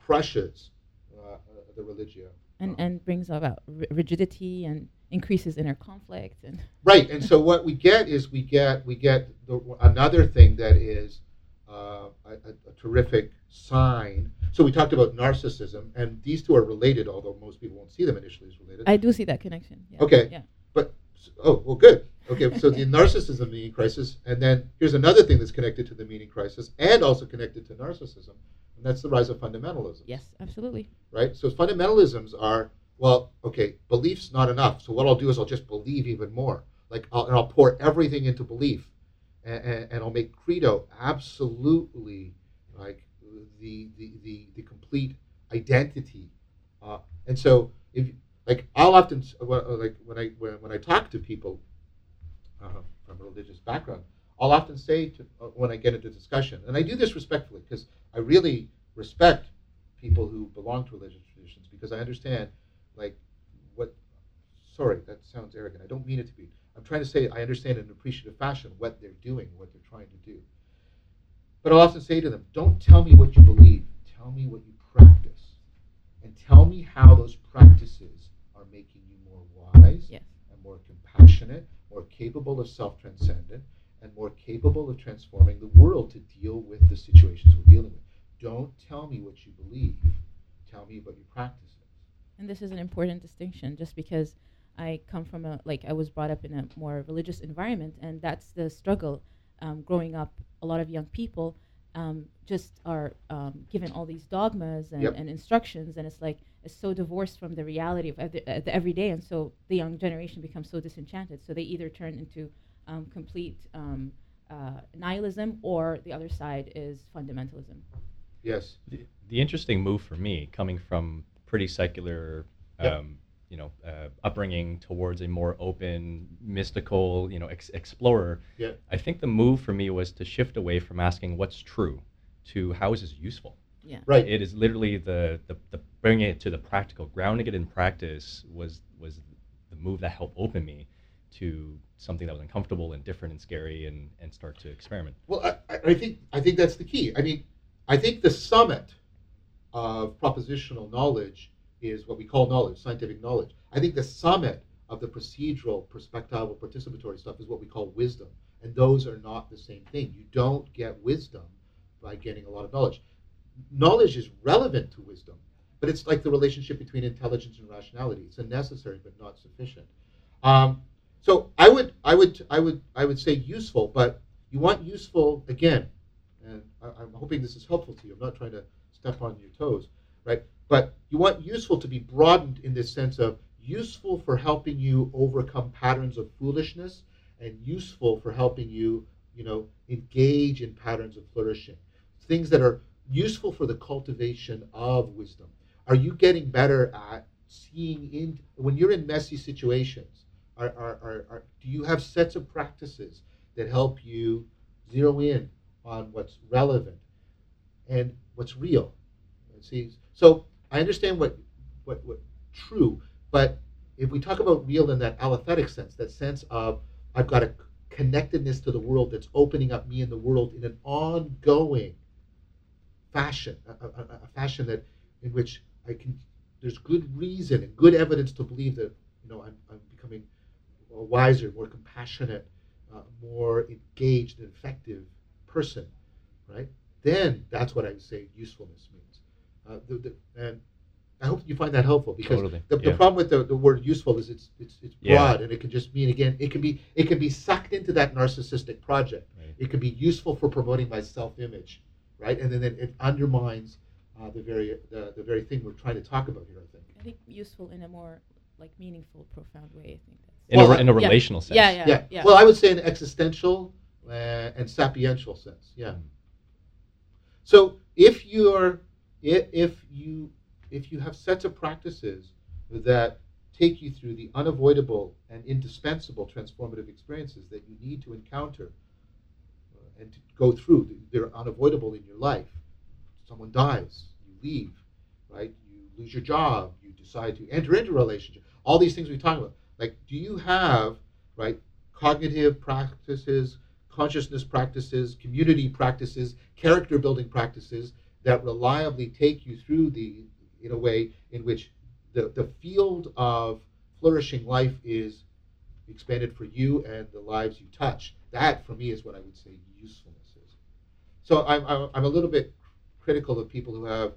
[SPEAKER 1] crushes uh, the religio.
[SPEAKER 2] And, and brings about rigidity and increases inner conflict and
[SPEAKER 1] right and so what we get is we get we get the, another thing that is uh, a, a, terrific sign so we talked about narcissism and these two are related although most people won't see them initially as related
[SPEAKER 2] i do see that connection
[SPEAKER 1] yeah. okay yeah but oh well good Okay, so the narcissism meaning crisis, and then here's another thing that's connected to the meaning crisis and also connected to narcissism, and that's the rise of fundamentalism.
[SPEAKER 2] Yes, absolutely.
[SPEAKER 1] Right? So fundamentalisms are, well, okay, belief's not enough. So what I'll do is I'll just believe even more. Like, I'll, and I'll pour everything into belief, and, and, and I'll make credo absolutely like the the the, the complete identity. Uh, and so if like I'll often like when I when, when I talk to people uh, from a religious background, I'll often say to, uh, when I get into discussion, and I do this respectfully because I really respect people who belong to religious traditions because I understand, like, what. Sorry, that sounds arrogant. I don't mean it to be. I'm trying to say I understand in an appreciative fashion what they're doing, what they're trying to do. But I'll often say to them, don't tell me what you believe, tell me what you practice. And tell me how those practices are making you more wise
[SPEAKER 2] yes.
[SPEAKER 1] More compassionate more capable of self transcendent, and more capable of transforming the world to deal with the situations we're dealing with. Don't tell me what you believe, tell me about your practices.
[SPEAKER 2] And this is an important distinction just because I come from a, like, I was brought up in a more religious environment, and that's the struggle. Um, growing up, a lot of young people um, just are um, given all these dogmas and,
[SPEAKER 1] yep.
[SPEAKER 2] and, instructions, and it's like it's so divorced from the reality of the, uh, the everyday, and so the young generation becomes so disenchanted. So they either turn into um, complete um, uh, nihilism, or the other side is fundamentalism.
[SPEAKER 1] Yes.
[SPEAKER 4] The, the interesting move for me, coming from pretty secular, um,
[SPEAKER 1] Yep.
[SPEAKER 4] you know, uh, upbringing towards a more open, mystical, you know, ex- explorer,
[SPEAKER 1] Yeah.
[SPEAKER 4] I think the move for me was to shift away from asking what's true to how is this useful.
[SPEAKER 2] Yeah.
[SPEAKER 1] Right.
[SPEAKER 4] It is literally the, the, the bringing it to the practical, grounding it in practice was was the move that helped open me to something that was uncomfortable and different and scary and, and start to experiment.
[SPEAKER 1] Well, I, I- think I think that's the key. I mean, I think the summit of propositional knowledge is what we call knowledge, scientific knowledge. I think the summit of the procedural, perspectival, participatory stuff is what we call wisdom, and those are not the same thing. You don't get wisdom by getting a lot of knowledge. Knowledge is relevant to wisdom, but it's like the relationship between intelligence and rationality. It's a necessary but not sufficient. Um, so I would, I would, I would, I would say useful, but you want useful again, and I, I'm hoping this is helpful to you. I'm not trying to step on your toes, right? But you want useful to be broadened in this sense of useful for helping you overcome patterns of foolishness, and useful for helping you, you know, engage in patterns of flourishing. Things that are useful for the cultivation of wisdom. Are you getting better at seeing in when you're in messy situations? Are, are, are, are, do you have sets of practices that help you zero in on what's relevant and what's real? See, so I understand what, what, what true, but if we talk about real in that allothetic sense, that sense of I've got a connectedness to the world that's opening up me and the world in an ongoing fashion, a, a, a fashion that in which I can. There's good reason and good evidence to believe that you know I'm, I'm becoming a wiser, more compassionate, uh, more engaged and effective person, right? Then that's what I would say usefulness means. Uh, the, the, and I hope you find that helpful because
[SPEAKER 4] Totally,
[SPEAKER 1] the, the problem with the, the word useful is it's it's it's
[SPEAKER 4] Yeah.
[SPEAKER 1] broad and it can just mean again it can be it can be sucked into that narcissistic project.
[SPEAKER 4] Right.
[SPEAKER 1] It can be useful for promoting my self-image, right? And then it, it undermines uh, the very the, the very thing we're trying to talk about here. I think.
[SPEAKER 2] I think useful in a more like meaningful, profound way. I think that's.
[SPEAKER 4] In,
[SPEAKER 1] Well,
[SPEAKER 4] a, in a
[SPEAKER 2] yeah.
[SPEAKER 4] relational sense.
[SPEAKER 2] Yeah, yeah, yeah.
[SPEAKER 1] Well, I would say in an existential uh, and sapiential sense. Yeah.
[SPEAKER 4] Mm.
[SPEAKER 1] So if you're if, if you if you have sets of practices that take you through the unavoidable and indispensable transformative experiences that you need to encounter uh, and to go through, they're unavoidable in your life. Someone dies, you leave, right? You lose your job, you decide to enter into a relationship. All these things we talk about. Like, do you have right cognitive practices, consciousness practices, community practices, character building practices that reliably take you through the in a way in which the, the field of flourishing life is expanded for you and the lives you touch. That, for me, is what I would say usefulness is. So I'm, I'm, I'm a little bit critical of people who have.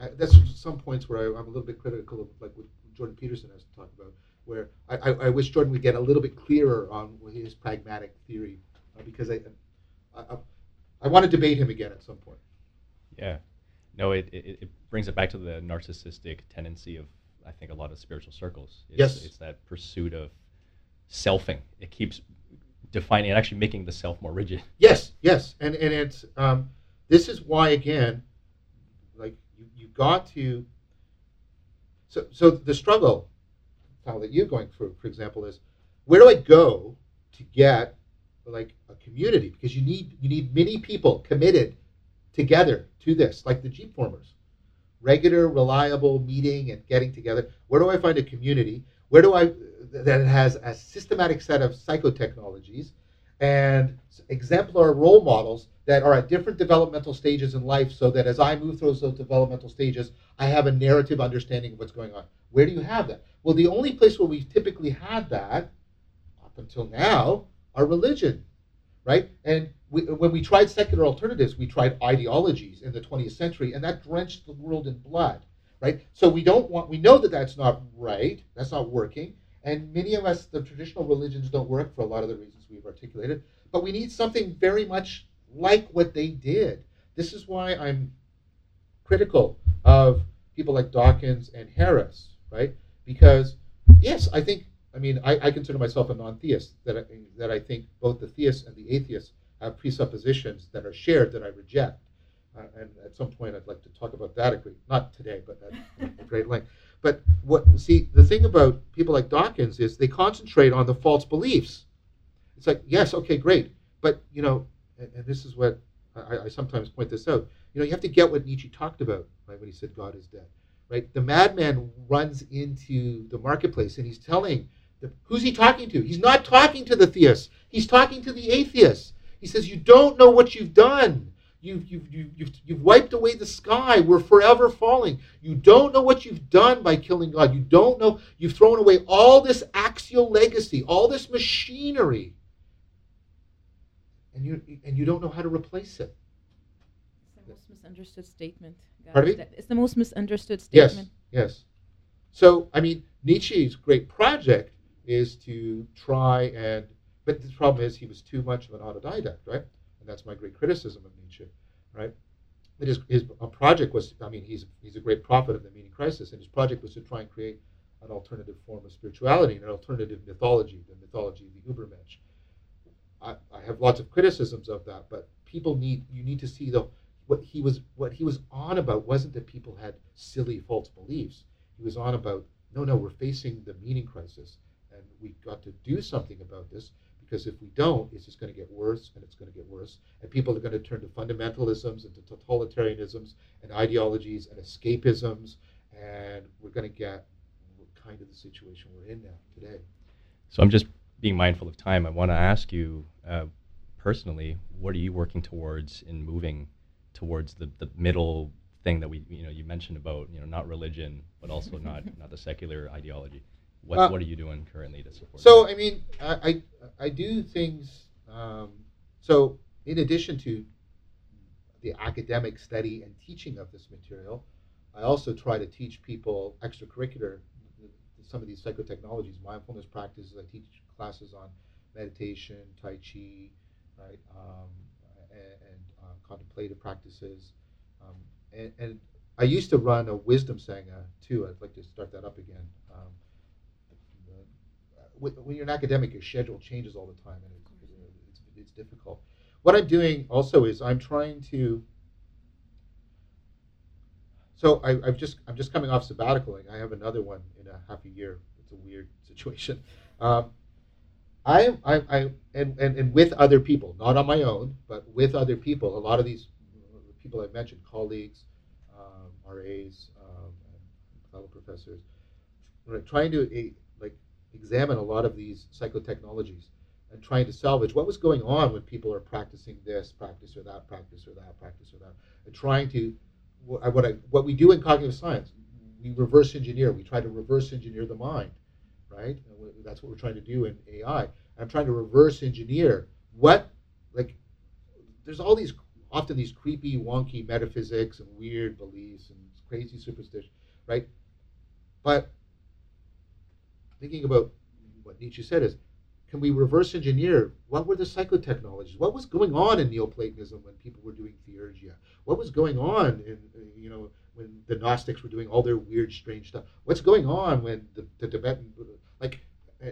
[SPEAKER 1] Uh, that's some points where I, I'm a little bit critical of, like what Jordan Peterson has to talk about, where I, I, I wish Jordan would get a little bit clearer on his pragmatic theory, uh, because I, I, I, I want to debate him again at some point.
[SPEAKER 4] Yeah. No, it, it, it brings it back to the narcissistic tendency of, I think, a lot of spiritual circles. It's,
[SPEAKER 1] Yes.
[SPEAKER 4] It's that pursuit of selfing. It keeps defining and actually making the self more rigid.
[SPEAKER 1] Yes, yes, and and it's um, this is why again, like you you got to. So so the struggle, that you're going through, for example, is where do I go to get like a community because you need you need many people committed together to this, like the Jeep formers, regular, reliable meeting and getting together. Where do I find a community? Where do I that has a systematic set of psychotechnologies and exemplar role models that are at different developmental stages in life so that as I move through those developmental stages, I have a narrative understanding of what's going on. Where do you have that? Well, the only place where we've typically had that up until now are religion, right? And we, when we tried secular alternatives, we tried ideologies in the 20th century, and that drenched the world in blood, right? So we don't want, we know that that's not right, that's not working, and many of us, the traditional religions don't work for a lot of the reasons we've articulated, but we need something very much like what they did. This is why I'm critical of people like Dawkins and Harris, right? Because yes, I think I mean, I, I consider myself a non-theist. That I, that I think both the theists and the atheists have presuppositions that are shared that I reject. Uh, and at some point, I'd like to talk about that. Agree, not today, but at great length. But what see the thing about people like Dawkins is they concentrate on the false beliefs. It's like yes, okay, great, but you know, and, and this is what I, I, sometimes point this out. You know, you have to get what Nietzsche talked about right when he said God is dead. Right, the madman runs into the marketplace and he's telling the, who's he talking to? He's not talking to the theists. He's talking to the atheists. He says, You don't know what you've done. You've, you've, you've, you've wiped away the sky. We're forever falling. You don't know what you've done by killing God. You don't know. You've thrown away all this axial legacy, all this machinery. And you, and you don't know how to replace it.
[SPEAKER 2] It's the most misunderstood statement.
[SPEAKER 1] Pardon me?
[SPEAKER 2] It's the most misunderstood statement.
[SPEAKER 1] Yes, yes. So, I mean, Nietzsche's great project is to try and but the problem is he was too much of an autodidact, right? And that's my great criticism of Nietzsche, right? That his, his project was, I mean, he's, he's a great prophet of the meaning crisis, and his project was to try and create an alternative form of spirituality, an alternative mythology, the mythology of the Ubermensch. I, I have lots of criticisms of that, but people need, you need to see the, what he was, what he was on about wasn't that people had silly false beliefs. He was on about, no, no, we're facing the meaning crisis, and we've got to do something about this because if we don't, it's just going to get worse and it's going to get worse. And people are going to turn to fundamentalisms and to totalitarianisms and ideologies and escapisms. And we're going to get kind of the situation we're in now today.
[SPEAKER 4] So I'm just being mindful of time. I want to ask you uh, personally, what are you working towards in moving towards the, the middle thing that we, you know, you mentioned about, you know, not religion, but also not, not the secular ideology? What, uh, what are you doing currently to support?
[SPEAKER 1] So,
[SPEAKER 4] that?
[SPEAKER 1] I mean, I, I, I do things. Um, so, in addition to the academic study and teaching of this material, I also try to teach people extracurricular some of these psychotechnologies, mindfulness practices. I teach classes on meditation, Tai Chi, right, um, and, and uh, contemplative practices. Um, and, and, I used to run a wisdom sangha too. I'd like to start that up again. Um, when you're an academic, your schedule changes all the time, and it's, it's, it's difficult. What I'm doing also is I'm trying to. So I, have just I'm just coming off sabbatical. I have another one in a half a year. It's a weird situation. Um, I, I, I and, and, and with other people, not on my own, but with other people. A lot of these people I've mentioned, colleagues, um, RAs, um, fellow professors, trying to eh, like examine a lot of these psychotechnologies and trying to salvage what was going on when people are practicing this practice or that practice or that practice or that, and trying to what I, what we do in cognitive science, we reverse engineer. We try to reverse engineer the mind, right? That's what we're trying to do in AI. I'm trying to reverse engineer what like there's all these often these creepy, wonky metaphysics and weird beliefs and crazy superstition, right? But thinking about what Nietzsche said is, can we reverse engineer what were the psychotechnologies? What was going on in Neoplatonism when people were doing theurgia? What was going on in you know when the Gnostics were doing all their weird, strange stuff? What's going on when the, the Tibetan like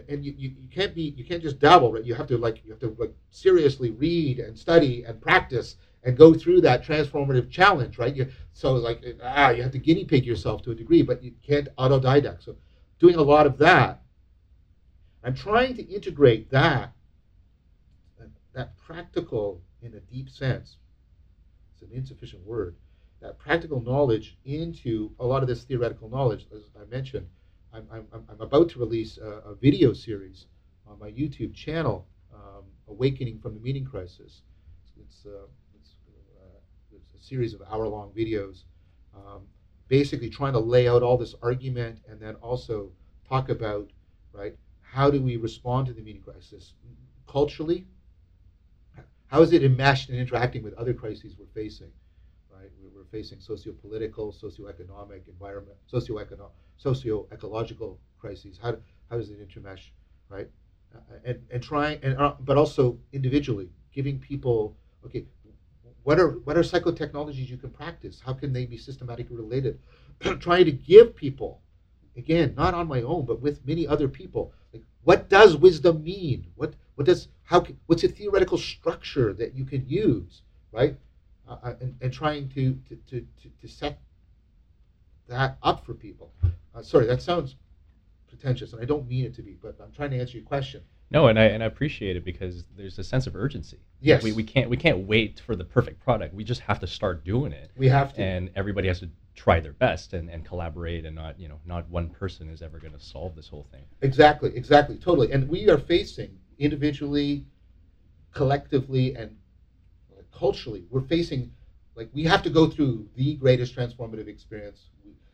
[SPEAKER 1] and you, you, you can't be you can't just dabble right you have to like you have to like seriously read and study and practice and go through that transformative challenge right you, so like ah you have to guinea pig yourself to a degree but you can't autodidact so doing a lot of that. I'm trying to integrate that, that practical, in a deep sense, it's an insufficient word, that practical knowledge into a lot of this theoretical knowledge. As I mentioned, I'm, I'm, I'm about to release a, a, video series on my YouTube channel, um, Awakening from the Meaning Crisis. It's, uh, it's, uh, it's a series of hour long videos. Um, basically trying to lay out all this argument and then also talk about, right, how do we respond to the meaning crisis culturally? How is it enmeshed and interacting with other crises we're facing? Facing socio-political, socio-economic, environment, socio-economic, socio-ecological crises. How, how does it intermesh, right? Uh, and and trying, and uh, but also individually giving people, okay, what are what are psychotechnologies you can practice? How can they be systematically related? Trying to give people again, not on my own, but with many other people. Like, what does wisdom mean? What what does how can, what's a theoretical structure that you can use, right? Uh, uh, and, and trying to to, to, to set that up for people. Uh, sorry, that sounds pretentious, and I don't mean it to be, but I'm trying to answer your question.
[SPEAKER 4] No, and I and I appreciate it because there's a sense of urgency.
[SPEAKER 1] Yes,
[SPEAKER 4] we, we can't we can't wait for the perfect product. We just have to start doing it.
[SPEAKER 1] We have to,
[SPEAKER 4] and everybody has to try their best and, and collaborate, and not you know not one person is ever going to solve this whole thing.
[SPEAKER 1] Exactly, exactly, totally. And we are facing individually, collectively, and culturally, we're facing like we have to go through the greatest transformative experience,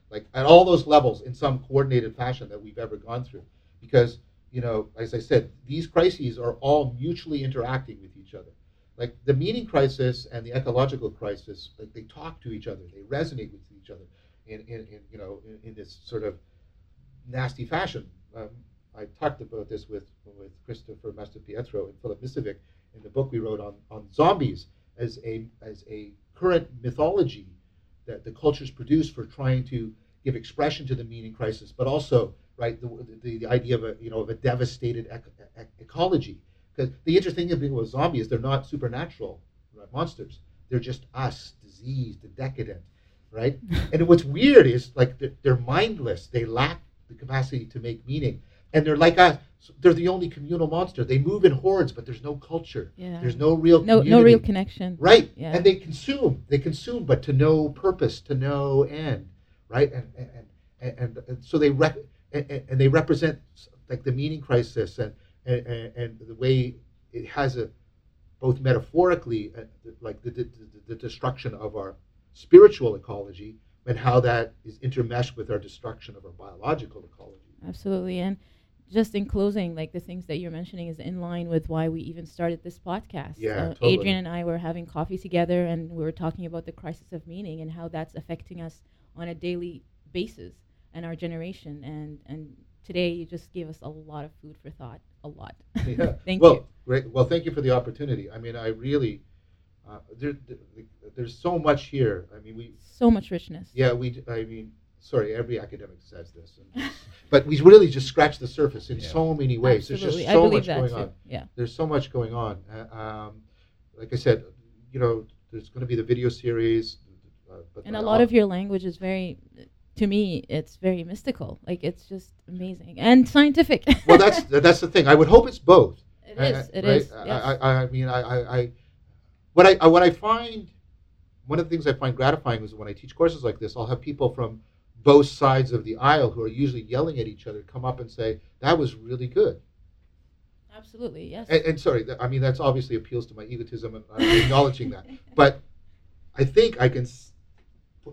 [SPEAKER 1] like at all those levels in some coordinated fashion that we've ever gone through, because you know, as I said, these crises are all mutually interacting with each other. Like the meaning crisis and the ecological crisis, like they talk to each other, they resonate with each other in, in, in you know, in, in, this sort of nasty fashion. Um, I talked about this with, with Christopher Mastropietro and Filip Miscevic in the book we wrote on, on zombies as a, as a current mythology that the cultures produce for trying to give expression to the meaning crisis, but also right? The, the, the idea of a you know of a devastated ec- ec- ecology. Because the interesting thing about zombies, they're not supernatural right, monsters. They're just us, diseased and decadent, right? and what's weird is like they're, they're, mindless. They lack the capacity to make meaning, and they're like us. They're the only communal monster. They move in hordes, but there's no culture.
[SPEAKER 2] Yeah.
[SPEAKER 1] There's no real
[SPEAKER 2] no
[SPEAKER 1] community.
[SPEAKER 2] no real connection.
[SPEAKER 1] Right.
[SPEAKER 2] Yeah.
[SPEAKER 1] And they consume. They consume, but to no purpose, to no end. Right. And and and, and, and so they rec- and, and, they represent like the meaning crisis and, and, and the way it has a both metaphorically uh, like the, the, the destruction of our spiritual ecology and how that is intermeshed with our destruction of our biological ecology
[SPEAKER 2] absolutely and just in closing like the things that you're mentioning is in line with why we even started this podcast
[SPEAKER 1] yeah uh,
[SPEAKER 2] totally. adrian and i were having coffee together and we were talking about the crisis of meaning and how that's affecting us on a daily basis and our generation. And and today you just gave us a lot of food for thought. A lot.
[SPEAKER 1] Yeah.
[SPEAKER 2] thank
[SPEAKER 1] well,
[SPEAKER 2] you.
[SPEAKER 1] Great. Well, thank you for the opportunity. I mean, I really. Uh, there, there's so much here. I mean, we
[SPEAKER 2] so much richness.
[SPEAKER 1] Yeah, we. I mean, sorry, every academic says this, and, but we really just scratched the surface in yeah. so many ways.
[SPEAKER 2] Absolutely.
[SPEAKER 1] There's just so
[SPEAKER 2] much
[SPEAKER 1] going
[SPEAKER 2] too.
[SPEAKER 1] on.
[SPEAKER 2] Yeah.
[SPEAKER 1] There's so much going on. Uh, um, like I said, you know, there's going to be the video series.
[SPEAKER 2] Uh, and a lot of your language is very to me it's very mystical like it's just amazing and scientific
[SPEAKER 1] well that's that's the thing i would hope it's both
[SPEAKER 2] It is. It is.
[SPEAKER 1] right? yes. I, I, mean I, I, I what I what I find one of the things I find gratifying is when I teach courses like this, I'll have people from both sides of the aisle who are usually yelling at each other come up and say that was really good.
[SPEAKER 2] Absolutely, yes.
[SPEAKER 1] And, and sorry, I mean that's obviously appeals to my egotism and I'm acknowledging that, but I think I can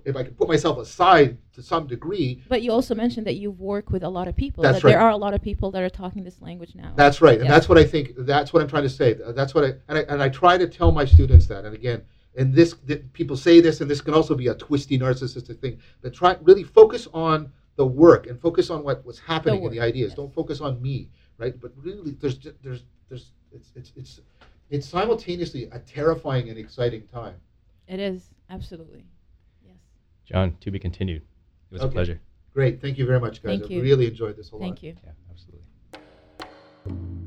[SPEAKER 1] if I can put myself aside to some degree.
[SPEAKER 2] But you also mentioned that you work with a lot of people.
[SPEAKER 1] That's
[SPEAKER 2] that
[SPEAKER 1] right.
[SPEAKER 2] There are a lot of people that are talking this language now.
[SPEAKER 1] That's right, and that's what I think. That's what I'm trying to say. That's what I and, I and I try to tell my students that. And again, and this people say this, and this can also be a twisty narcissistic thing. But try really focus on the work and focus on what was happening
[SPEAKER 2] the
[SPEAKER 1] in the ideas.
[SPEAKER 2] Yes.
[SPEAKER 1] Don't focus on me, right? But really, there's there's there's it's it's it's it's simultaneously a terrifying and exciting time.
[SPEAKER 2] It is absolutely. Yes.
[SPEAKER 4] John, to be continued. It was
[SPEAKER 1] okay.
[SPEAKER 4] a pleasure.
[SPEAKER 1] Great. Thank you very much, guys.
[SPEAKER 2] Thank
[SPEAKER 1] I
[SPEAKER 2] you.
[SPEAKER 1] really enjoyed this a lot.
[SPEAKER 2] Thank you.
[SPEAKER 4] Yeah, absolutely.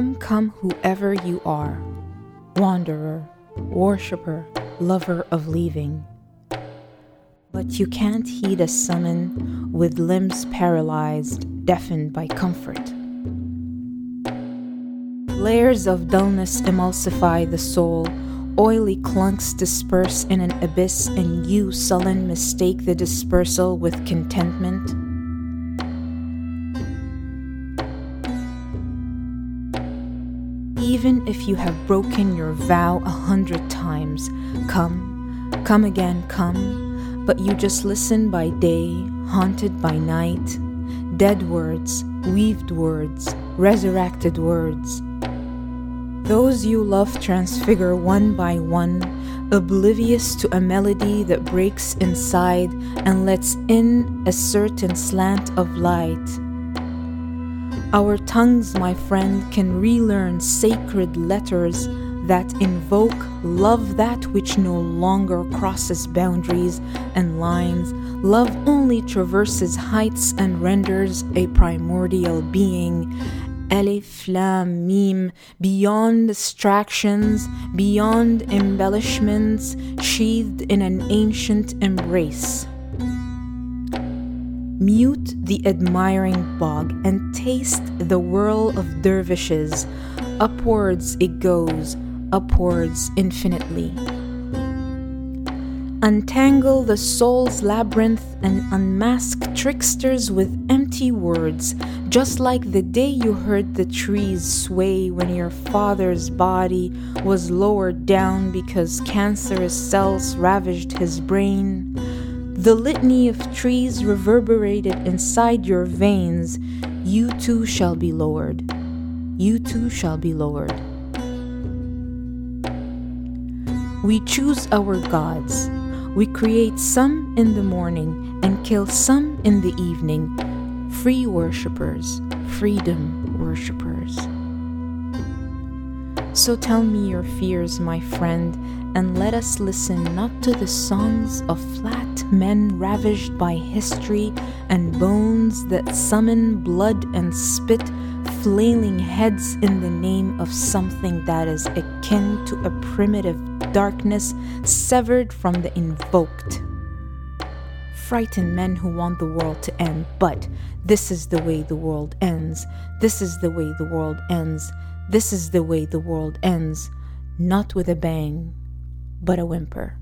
[SPEAKER 3] Come, come, whoever you are, wanderer, worshipper, lover of leaving but you can't heed a summon with limbs paralyzed, deafened by comfort. Layers of dullness emulsify the soul, oily clunks disperse in an abyss, and you, sullen, mistake the dispersal with contentment. Even if you have broken your vow a hundred times, come, come again, come but you just listen by day, haunted by night. Dead words, weaved words, resurrected words. Those you love transfigure one by one, oblivious to a melody that breaks inside and lets in a certain slant of light. Our tongues, my friend, can relearn sacred letters that invoke love that which no longer crosses boundaries and lines. Love only traverses heights and renders a primordial being. Alif Lam Mim, beyond distractions, beyond embellishments, sheathed in an ancient embrace. Mute the admiring bog and taste the whirl of dervishes. Upwards it goes, upwards infinitely. Untangle the soul's labyrinth and unmask tricksters with empty words, just like the day you heard the trees sway when your father's body was lowered down because cancerous cells ravaged his brain. The litany of trees reverberated inside your veins. You too shall be lowered. You too shall be lowered. We choose our gods. We create some in the morning and kill some in the evening. Free worshippers, freedom worshippers. So tell me your fears, my friend, and let us listen not to the songs of flat men ravished by history and bones that summon blood and spit flailing heads in the name of something that is akin to a primitive darkness severed from the invoked. Frightened men who want the world to end, but this is the way the world ends. This is the way the world ends. This is the way the world ends. Not with a bang, but a whimper.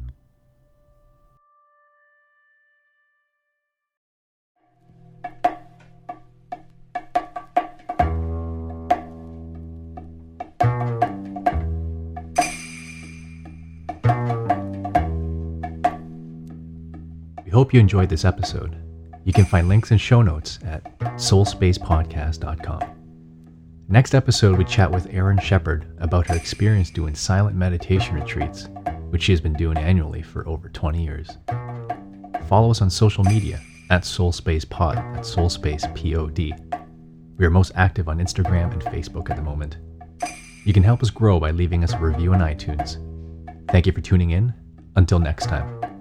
[SPEAKER 5] We hope you enjoyed this episode. You can find links and show notes at soulspacepodcast.com. Next episode, we chat with Erin Shepard about her experience doing silent meditation retreats, which she has been doing annually for over 20 years. Follow us on social media at SoulSpacePod, at SoulSpacePod. We are most active on Instagram and Facebook at the moment. You can help us grow by leaving us a review on iTunes. Thank you for tuning in. Until next time.